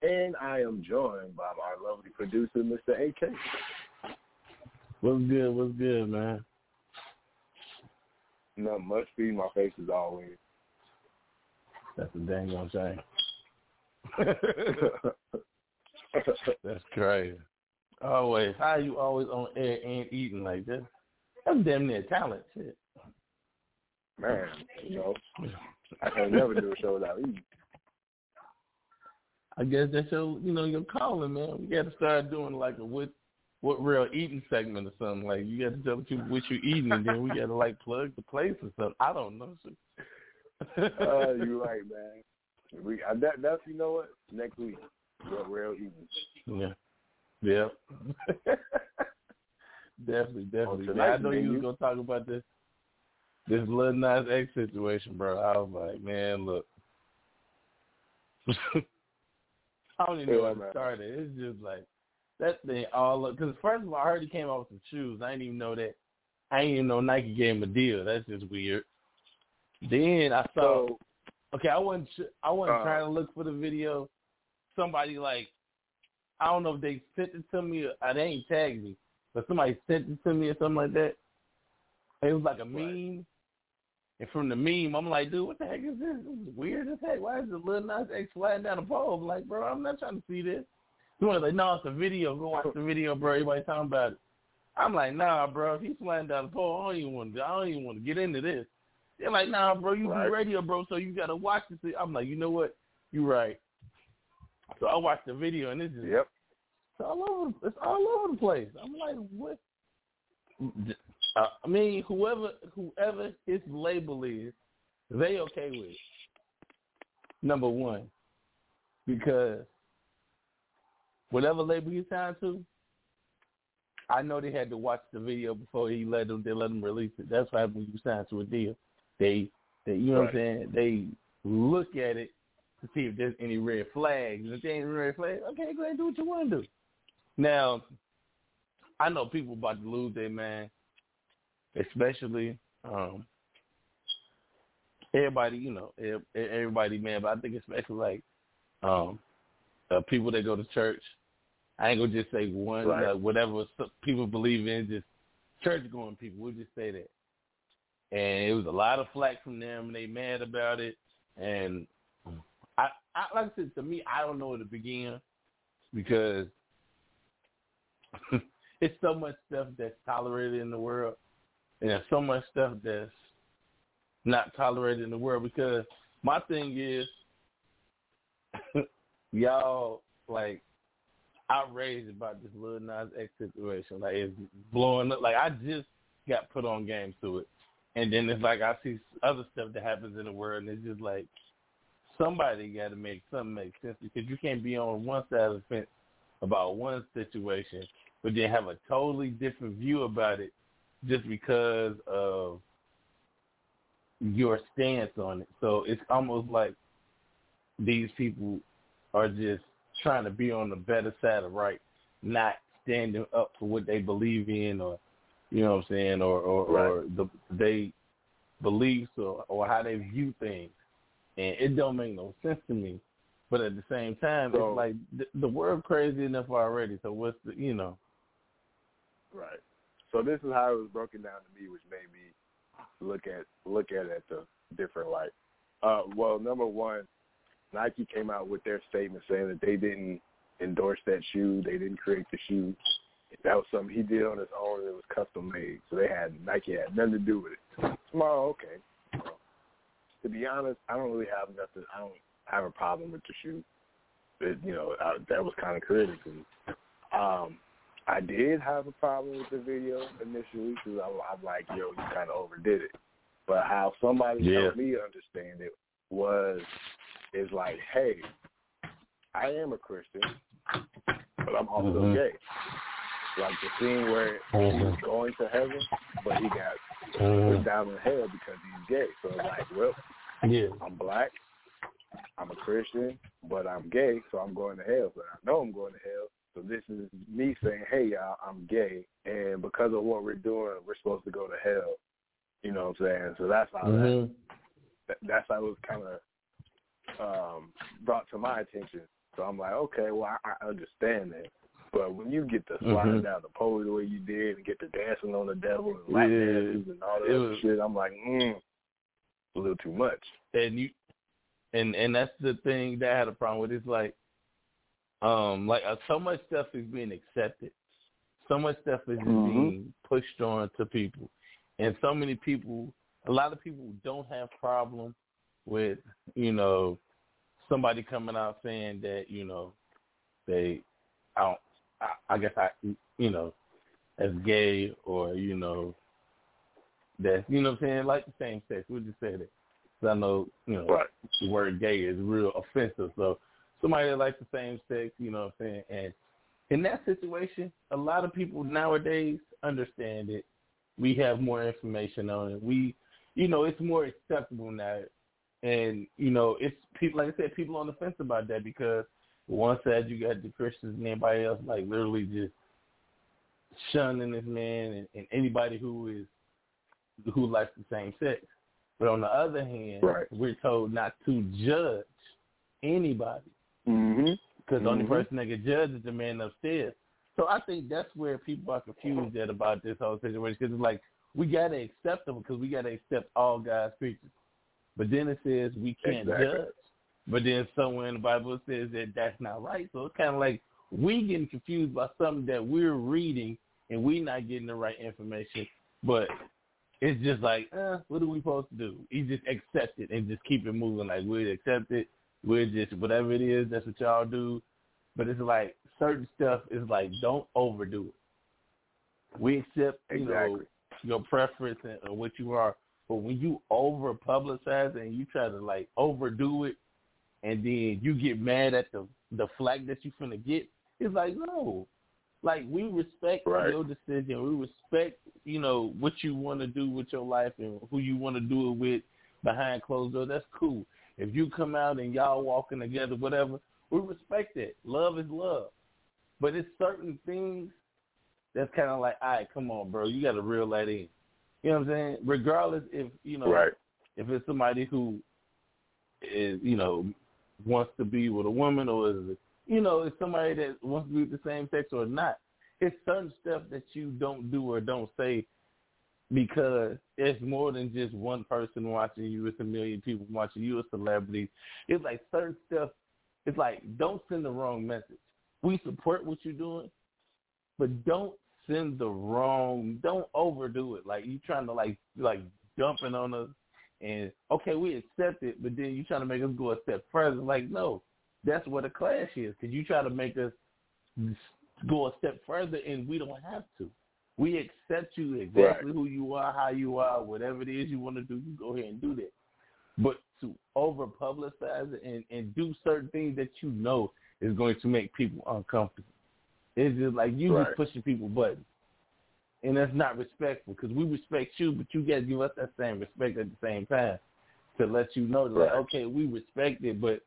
And I am joined by my lovely producer, Mr. AK.
What's good? What's good, man?
Not much. Feeding my face as always.
That's a dang on shame. That's crazy. Always. How you always on air and eating like that? That's damn near talent shit.
Man, you know, I can never do a show without eating.
I guess that's your, you know, your calling, man. We got to start doing like a what, what real eating segment or something. Like you got to tell people what you're eating, and then we got to like plug the place or something. I don't know.
uh, you're right, man. We I, that that's you know what next week what real eating.
Yeah. Yeah. definitely, definitely.
Oh,
I know
man,
you was gonna talk about this this Lil Nas X situation, bro. I was like, man, look. I don't even know where to
man.
start it. It's just like that thing all up. Because first of all, I heard he came out with some shoes. I didn't even know that. I didn't even know Nike gave him a deal. That's just weird. Then I saw.
So
Okay, I wasn't. I wasn't
Uh.
trying to look for the video. Somebody like, I don't know if they sent it to me or uh, they ain't tagged me, but somebody sent it to me or something like that. It was like a meme. And from the meme, I'm like, dude, what the heck is this? This is weird as heck. Why is the Lil Nas X flying down a pole? I'm like, bro, I'm not trying to see this. Someone's like, no, it's a video. Go watch the video, bro. Everybody talking about it. I'm like, nah, bro. If he's flying down the pole, I don't even want to. I don't even want to get into this. They're like, nah, bro. You
Right.
do radio, bro. So you gotta watch this. I'm like, you know what? You're right. So I watched the video and it's just
Yep.
it's all over. It's all over the place. I'm like, what? Mm, Uh, I mean, whoever whoever his label is, they okay with. Number one, because whatever label he signed to, I know they had to watch the video before he let them. They let them release it. That's why when you sign to a deal, they, they you know what I'm saying. They look at it to see if there's any red flags. If there ain't red flags, okay, go ahead and do what you want to do. Now, I know people about to lose their man, especially um, everybody. You know, everybody, man. But I think especially like um, uh, people that go to church. I ain't gonna just say one.
Right.
Uh, whatever people believe in, just church going people. We'll just say that. And it was a lot of flack from them, and they mad about it. And I, I like I said, to me, I don't know where to begin because it's so much stuff that's tolerated in the world, and there's so much stuff that's not tolerated in the world. Because my thing is, y'all like outraged about this Lil Nas X situation. Like it's blowing up. Like I just got put on game to it, and then it's like I see other stuff that happens in the world, and it's just like somebody got to make something make sense because you can't be on one side of the fence about one situation, but then have a totally different view about it just because of your stance on it. So it's almost like these people are just trying to be on the better side of right, not standing up for what they believe in or you know what I'm saying, or or, or the they beliefs or, or how they view things. And it don't make no sense to me. But at the same time,
So-
it's like the, the world crazy enough already. So what's the you know?
Right. So this is how it was broken down to me, which made me look at look at it at a different light. Uh, well, number one, Nike came out with their statement saying that they didn't endorse that shoe, they didn't create the shoe. That was something he did on his own, and it was custom made. So they had Nike had nothing to do with it. Tomorrow, okay. Well, to be honest, I don't really have nothing. I don't have a problem with the shoe. It, you know, I, that was kind of me. Um, I did have a problem with the video initially because I'm like, yo, you kind of overdid it. But how somebody
Yeah.
helped me understand it was, is like, hey, I am a Christian, but I'm also
Mhm.
gay. Like the scene where he was going to heaven, but he got put down in hell because he's gay. So it's like, well,
Yeah.
I'm black, I'm a Christian, but I'm gay, so I'm going to hell. But I know I'm going to hell. So this is me saying, hey, y'all, I'm gay, and because of what we're doing, we're supposed to go to hell. You know what I'm saying? So that's how that,
Mhm.
that that's how it was kind of um, brought to my attention. So I'm like, okay, well, I, I understand that. But when you get to sliding
Mhm.
down the pole the way you did and get to dancing on the devil and lap
Yeah.
dances and all that
was-
shit, I'm like, mm, a little too much.
and you and and that's the thing that I had a problem with. It's like um like uh, so much stuff is being accepted, so much stuff is
Mhm.
being pushed on to people, and so many people, a lot of people don't have problem with you know somebody coming out saying that you know they I don't I, I guess I you know as gay or you know that you know what I'm saying like the same sex. We'll just say that. 'Cause I know you know
Right.
the word gay is real offensive. So somebody that likes the same sex, you know what I'm saying? And in that situation, a lot of people nowadays understand it. We have more information on it. We, you know, it's more acceptable now. And, you know, it's people, like I said, people on the fence about that because one side you got the Christians and everybody else like literally just shunning this man and, and anybody who is, who likes the same sex. But on the other hand,
Right.
we're told not to judge anybody.
Mm-hmm.
because the only
Mhm.
person that can judge is the man upstairs. So I think that's where people are confused at about this whole situation because it's like we gotta accept them because we gotta accept all God's creatures, but then it says we can't
Exactly.
judge. But then somewhere in the Bible says that that's not right. So it's kind of like we getting confused by something that we're reading and we not getting the right information. But it's just like, uh, what are we supposed to do? You just accept it and just keep it moving. Like we accept it. We're just whatever it is. That's what y'all do. But it's like certain stuff is like don't overdo it. We accept you know
Exactly.
your preference and or what you are, but when you over publicize it and you try to like overdo it, and then you get mad at the the flack that you finna get, it's like no, like we respect
Right.
your decision. We respect you know what you want to do with your life and who you want to do it with behind closed doors. That's cool. If you come out and y'all walking together, whatever, we respect it. Love is love. But it's certain things that's kind of like, all right, come on, bro, you got to reel that in. You know what I'm saying? Regardless if you know
Right.
if it's somebody who is you know wants to be with a woman or is it, you know it's somebody that wants to be with the same sex or not. It's certain stuff that you don't do or don't say because it's more than just one person watching you. It's a million people watching you. As a celebrity. It's like certain stuff. It's like don't send the wrong message. We support what you're doing, but don't send the wrong. Don't overdo it. Like you're trying to like like dumping on us and okay, we accept it, but then you're trying to make us go a step further. Like, no, that's what a clash is. Because you try to make us go a step further, and we don't have to. We accept you exactly who you are, how you are, whatever it is you want to do. You go ahead and do that. But to over publicize it and, and do certain things that you know is going to make people uncomfortable. It's just like you
Right.
just pushing people buttons and that's not respectful because we respect you, but you got to give us that same respect at the same time to let you know that like, okay, we respect it, but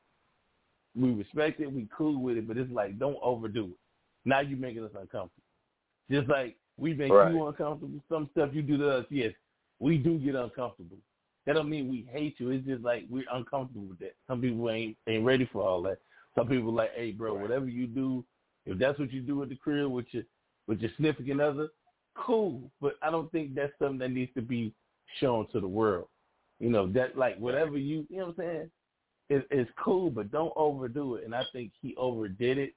we respect it, we cool with it, but it's like don't overdo it. Now you're making us uncomfortable. Just like we make
Right.
you uncomfortable, some stuff you do to us, yes, we do get uncomfortable. That don't mean we hate you. It's just like we're uncomfortable with that. Some people ain't ain't ready for all that. Some people like, hey, bro, whatever you do, if that's what you do at the crib with your with your significant other, cool. But I don't think that's something that needs to be shown to the world. You know that like whatever you you know what I'm saying. It, it's cool, but don't overdo it. And I think he overdid it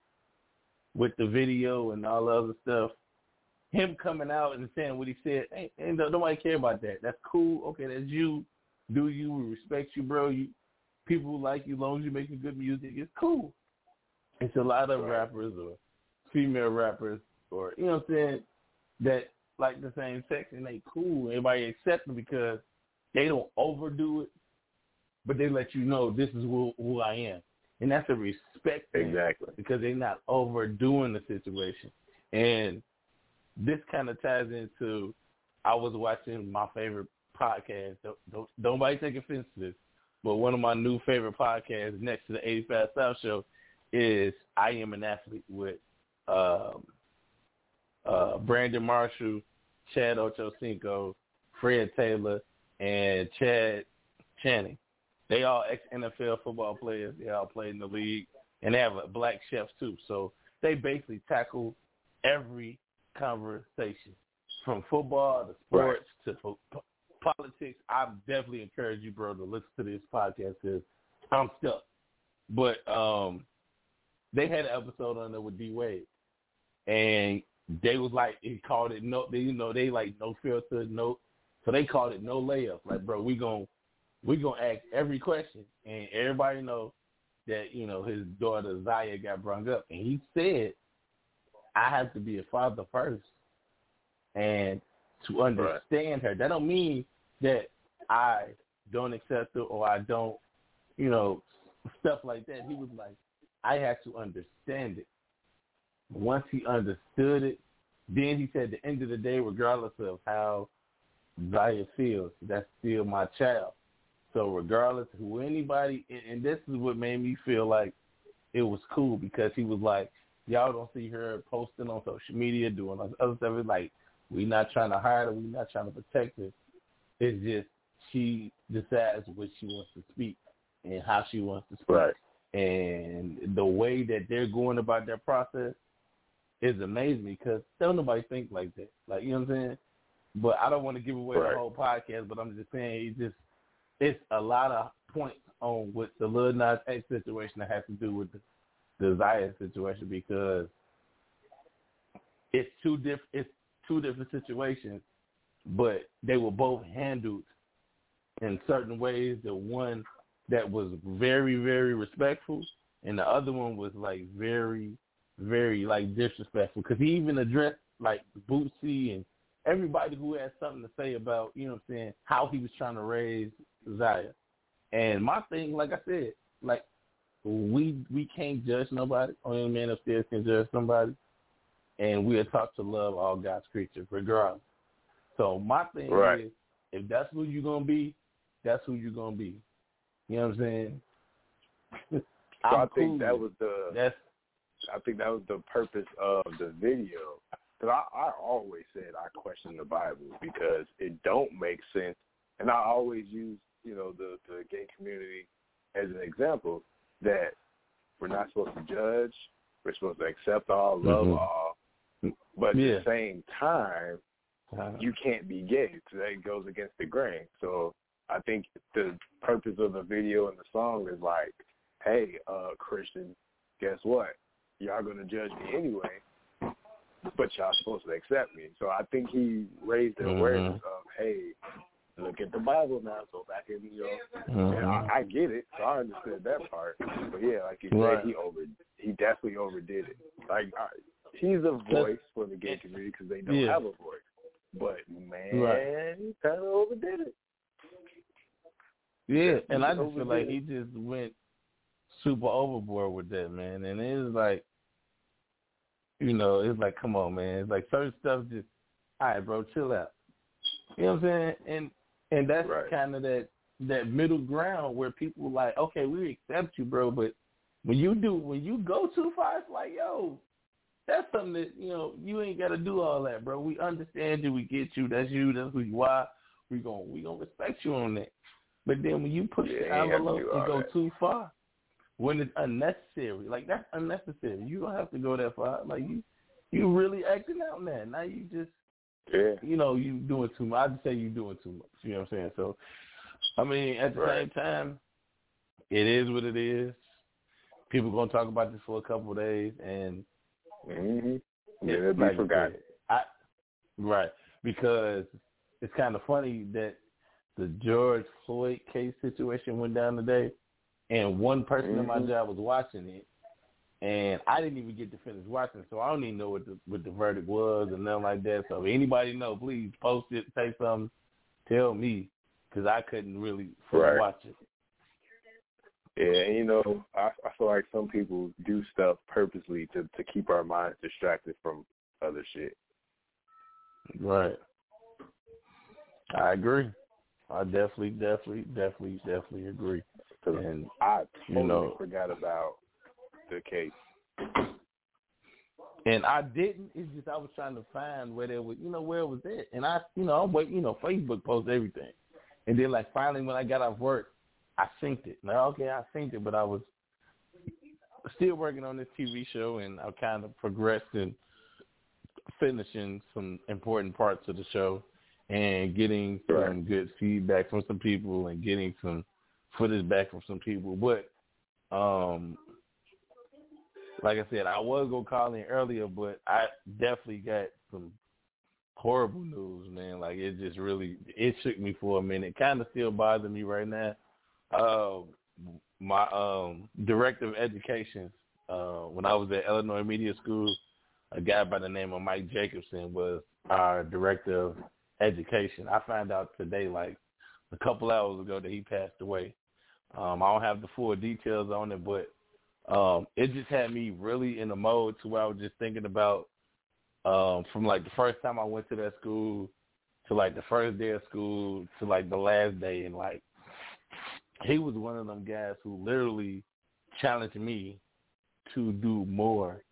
with the video and all the other stuff. Him coming out and saying what he said, ain't, ain't nobody care about that. That's cool. Okay, that's you. Do you we respect you, bro? You people like you, long as you're making good music, it's cool. It's a lot of rappers or female rappers or you know what I'm saying that like the same sex and they cool. Everybody accept them because they don't overdo it, but they let you know this is who, who I am, and that's a respect thing
Exactly.
because they're not overdoing the situation. And this kind of ties into I was watching my favorite podcast. Don't, don't, nobody take offense to this, but one of my new favorite podcasts next to the 85 South Show is I Am an Athlete with um, uh, Brandon Marshall, Chad Ochocinco, Fred Taylor, and Chad Channing. They all ex NFL football players. They all play in the league, and they have a black chef too. So they basically tackle every conversation, from football to sports to po- po- politics. I definitely encourage you, bro, to listen to this podcast because I'm stuck. But um, they had an episode on there with D Wade, and they was like, he called it no, they, you know, they like no filter, no. So they called it no layup. Like, bro, we gon' we gonna ask every question, and everybody know that you know his daughter Zaya got brung up, and he said, I have to be a father first, and to understand her. That don't mean that I don't accept her or I don't, you know, stuff like that. He was like, I had to understand it. Once he understood it, then he said, at the end of the day, regardless of how Zaya feels, that's still my child. So regardless of who anybody, and, and this is what made me feel like it was cool because he was like, y'all don't see her posting on social media, doing other stuff. It's like, we not trying to hide her, we not trying to protect her. It's just she decides what she wants to speak and how she wants to speak.
Right.
and the way that they're going about their process is amazing because don't nobody think like that. Like you know what I'm saying? But I don't want to give away
Right.
the whole podcast. But I'm just saying, it just it's a lot of points on what the Lil Nas X situation that has to do with the, the situation because it's two diff it's two different situations, but they were both handled in certain ways. The one that was very very respectful, and the other one was like very very like disrespectful because he even addressed like Boosie and everybody who had something to say about you know what I'm saying how he was trying to raise Zaya. And my thing, like I said, like we we can't judge nobody. Only the man upstairs can judge somebody. And we are taught to love all God's creatures, regardless. So my thing
Right.
is, if that's who you're gonna be, that's who you're gonna be. You know what I'm saying?
So
I'm
I think
cool
that was the
That's
I think that was the purpose of the video. Because I, I always said I question the Bible because it don't make sense, and I always use you know the the gay community as an example that we're not supposed to judge, we're supposed to accept all, love
Mhm.
all, but at the same time
uh,
you can't be gay. So that goes against the grain. So I think the purpose of the video and the song is like, hey, uh, Christian, guess what? Y'all gonna judge me anyway, but y'all supposed to accept me. So I think he raised the
Mhm.
awareness of, hey, look at the Bible now. So back in you know,
Mhm.
I, I get it. So I understood that part. But yeah, like you
Right.
said, he over, he definitely overdid it. Like I, he's a voice for the gay community because they don't
Yeah.
have a voice. But man,
Right.
he kind of overdid it.
Yeah, and I just feel like he just went super overboard with that, man. And it's like, you know, it's like, come on, man. It's like certain stuff just, all right, bro, chill out. You know what I'm saying? And and that's
Right.
kind of that that middle ground where people are like, okay, we accept you, bro, but when you do, when you go too far, it's like, yo, that's something that you know you ain't got to do all that, bro. We understand you, we get you. That's you. That's who you are. We gon' we gonna respect you on that. But then when you push
Yeah,
the
you ain't gotta
envelope and go
that.
too far, when it's unnecessary, like that's unnecessary. You don't have to go that far. Like you, you really acting out now. Now you just,
Yeah.
you know, you doing too much. I'd say you doing too much. You know what I'm saying? So, I mean, at the
Right.
same time, it is what it is. People gonna talk about this for a couple of days, and
hmm Yeah, be
like I
forgotten.
I, right, because it's kind of funny that the George Floyd case situation went down today, and one person in my
Mhm.
job was watching it, and I didn't even get to finish watching, so I don't even know what the what the verdict was and nothing like that. So if anybody know, please post it, say something, tell me, because I couldn't really
Right.
watch it.
Yeah, and you know, I, I feel like some people do stuff purposely to to keep our minds distracted from other shit.
Right. I agree. I definitely, definitely, definitely, definitely agree. And
I totally
you know-
forgot about the case.
and I didn't. It's just I was trying to find where there was, you know, where it was at. And I, you know, I'm waiting. You know, Facebook posts everything, and then like finally when I got off work, I synced it. Now, okay, I synced it, but I was still working on this TV show, and I kind of progressed in finishing some important parts of the show and getting some
Right.
good feedback from some people and getting some footage back from some people. But um like I said, I was gonna call in earlier, but I definitely got some horrible news, man. Like it just really it shook me for a minute. Kind of still bothers me right now. Um, my um director of education, uh, when I was at Illinois Media School, a guy by the name of Mike Jacobson was our director of education. I found out today, like a couple hours ago, that he passed away. Um, I don't have the full details on it, but um, it just had me really in a mode to where I was just thinking about um, from like the first time I went to that school to like the first day of school to like the last day, and like he was one of them guys who literally challenged me to do more.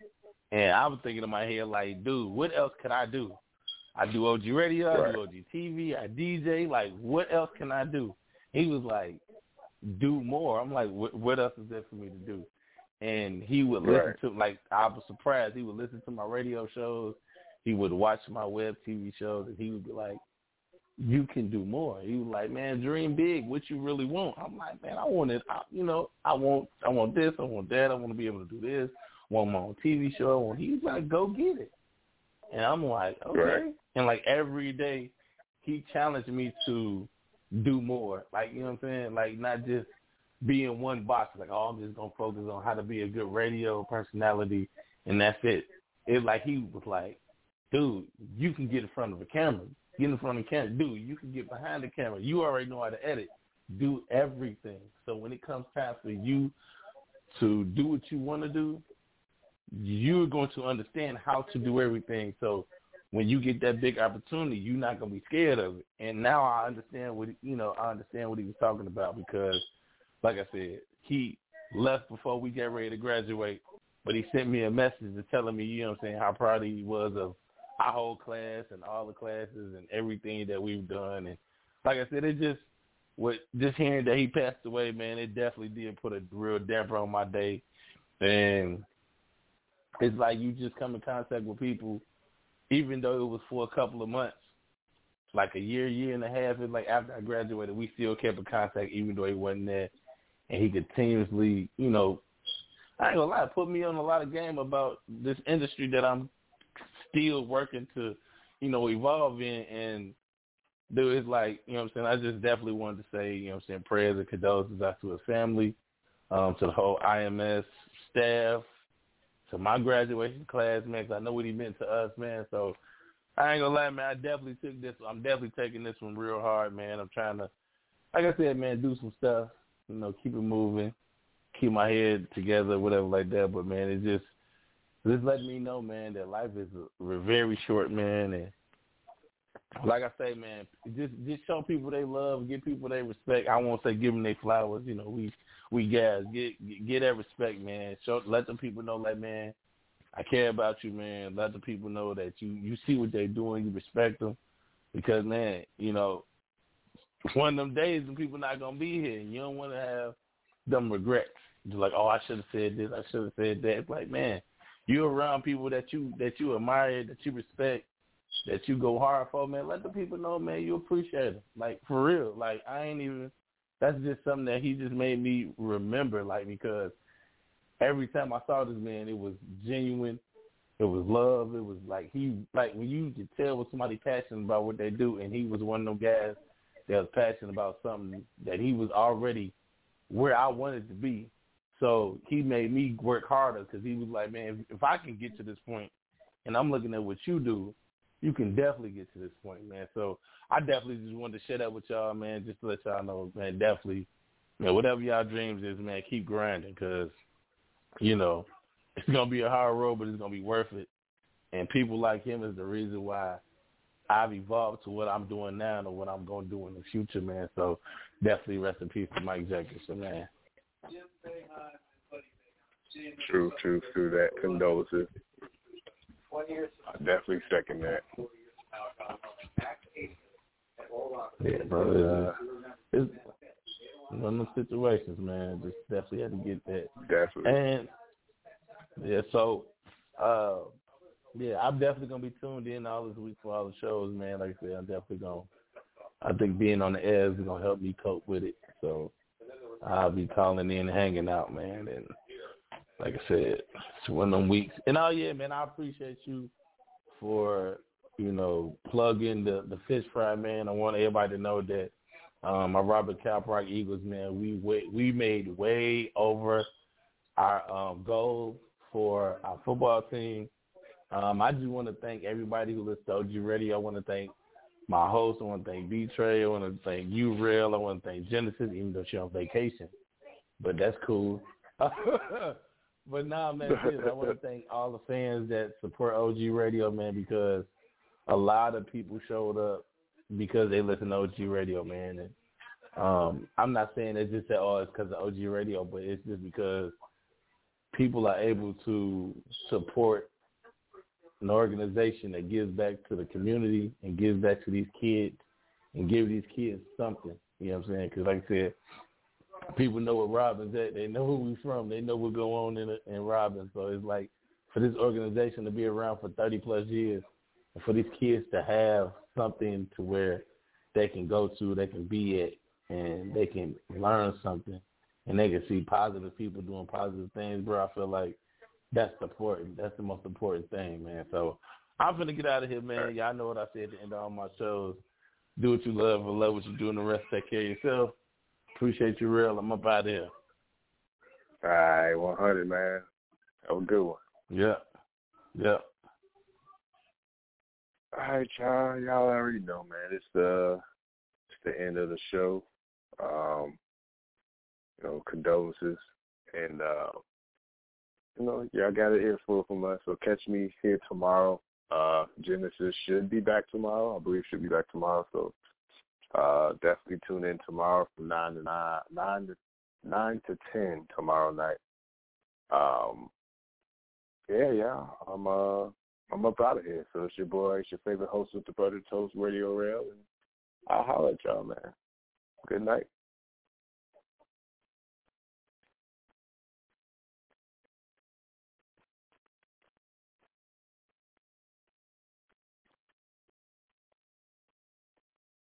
And I was thinking in my head, like, dude, what else could I do? I do OG radio, I do OG TV, I DJ. Like, what else can I do? He was like, do more. I'm like, what, what else is there for me to do? And he would listen
Right.
to like I was surprised. He would listen to my radio shows. He would watch my web TV shows, and he would be like, "You can do more." He was like, "Man, dream big. What you really want?" I'm like, "Man, I want it. I, you know, I want, I want this. I want that. I want to be able to do this. I want my own TV show." I want. He's like, "Go get it." And I'm like, "Okay."
Right.
And like every day, he challenged me to do more. Like you know what I'm saying? Like not just be in one box. Like oh, I'm just gonna focus on how to be a good radio personality, and that's it. It like he was like, dude, you can get in front of a camera. Get in front of the camera, dude. You can get behind the camera. You already know how to edit. Do everything. So when it comes time for you to do what you want to do, you're going to understand how to do everything. So when you get that big opportunity, you're not gonna be scared of it. And now I understand what you know. I understand what he was talking about because, like I said, he left before we got ready to graduate, but he sent me a message to telling me, you know, what I'm saying how proud he was of our whole class and all the classes and everything that we've done. And like I said, it just what just hearing that he passed away, man, it definitely did put a real damper on my day. And it's like you just come in contact with people even though it was for a couple of months, like a year, year and a half, it's like after I graduated, we still kept in contact even though he wasn't there. And he continuously, you know, I ain't gonna lie, put me on a lot of game about this industry that I'm still working to, you know, evolve in. And dude, it's like, you know what I'm saying? I just definitely wanted to say, you know what I'm saying, prayers and condolences out to his family, um, to the whole IMS staff, to my graduation class, man, 'cause I know what he meant to us, man. So I ain't gonna lie, man. I definitely took this. I'm definitely taking this one real hard, man. I'm trying to, like I said, man, do some stuff. You know, keep it moving, keep my head together, whatever like that. But man, it just just let me know, man, that life is very short, man, and like I say, man, just just show people they love, give people they respect. I won't say give them their flowers. You know, we we guys get get that respect, man. Show let the people know, like man, I care about you, man. Let the people know that you you see what they're doing, you respect them, because man, you know, one of them days when people not gonna be here, you don't want to have them regrets. You're like, oh, I should have said this, I should have said that. It's like, man, you're around people that you that you admire, that you respect, that you go hard for, man. Let the people know, man, you appreciate them. Like for real. Like I ain't even. That's just something that he just made me remember, like because every time I saw this man, it was genuine. It was love. It was like he, like when you could tell when somebody passionate about what they do, and he was one of them guys that was passionate about something that he was already where I wanted to be. So he made me work harder because he was like, man, if, if I can get to this point, and I'm looking at what you do, you can definitely get to this point, man. So I definitely just wanted to share that with y'all, man, just to let y'all know, man, definitely, man, whatever y'all dreams is, man, keep grinding because, you know, it's going to be a hard road, but it's going to be worth it. And people like him is the reason why I've evolved to what I'm doing now and what I'm going to do in the future, man. So definitely rest in peace to Mike Jefferson, man.
True, true, true. That condolences. I definitely second that.
Yeah, bro. Uh, it's one of those situations, man. Just definitely had to get that.
Definitely.
And yeah, so uh yeah, I'm definitely gonna be tuned in all this week for all the shows, man. Like I said, I'm definitely gonna I think being on the air is gonna help me cope with it. So I'll be calling in and hanging out, man. And like I said, it's one of them weeks. And oh yeah, man, I appreciate you for you know plugging the the fish fry, man. I want everybody to know that um, my Robert Caprock Eagles, man, we way, we made way over our um, goal for our football team. Um, I just want to thank everybody who listens to OG Radio. I want to thank my host. I want to thank B Trey. I want to thank you, Real. I want to thank Genesis, even though she's on vacation. But that's cool. but nah, man, I want to thank all the fans that support OG Radio, man, because a lot of people showed up because they listen to OG Radio, man. And um, I'm not saying it's just that oh, it's because of OG Radio, but it's just because people are able to support an organization that gives back to the community and gives back to these kids and give these kids something. You know what I'm saying? Because like I said, people know what Robbins at. They know who we from. They know what go on in in Robbins. So it's like for this organization to be around for 30 plus years, and for these kids to have something to where they can go to, they can be at, and they can learn something, and they can see positive people doing positive things, bro. I feel like that's the important. That's the most important thing, man. So I'm gonna get out of here, man. Y'all know what I say at the end of all my shows. Do what you love and love what you do, and the rest take care of yourself. Appreciate you, real. I'm up out of here.
All right, 100, man. Have a good one.
Yeah. Yeah.
All right, y'all. Y'all already know, man. It's the it's the end of the show. Um, you know, condolences, and uh, you know, y'all got it here full from us. So catch me here tomorrow. Uh, Genesis should be back tomorrow. I believe should be back tomorrow. So uh, definitely tune in tomorrow from nine to nine, nine to nine to ten tomorrow night. Um, yeah, yeah. I'm uh, I'm up out of here. So it's your boy, it's your favorite host of the Butter Toast Radio Rail, and I'll holler at y'all, man. Good night.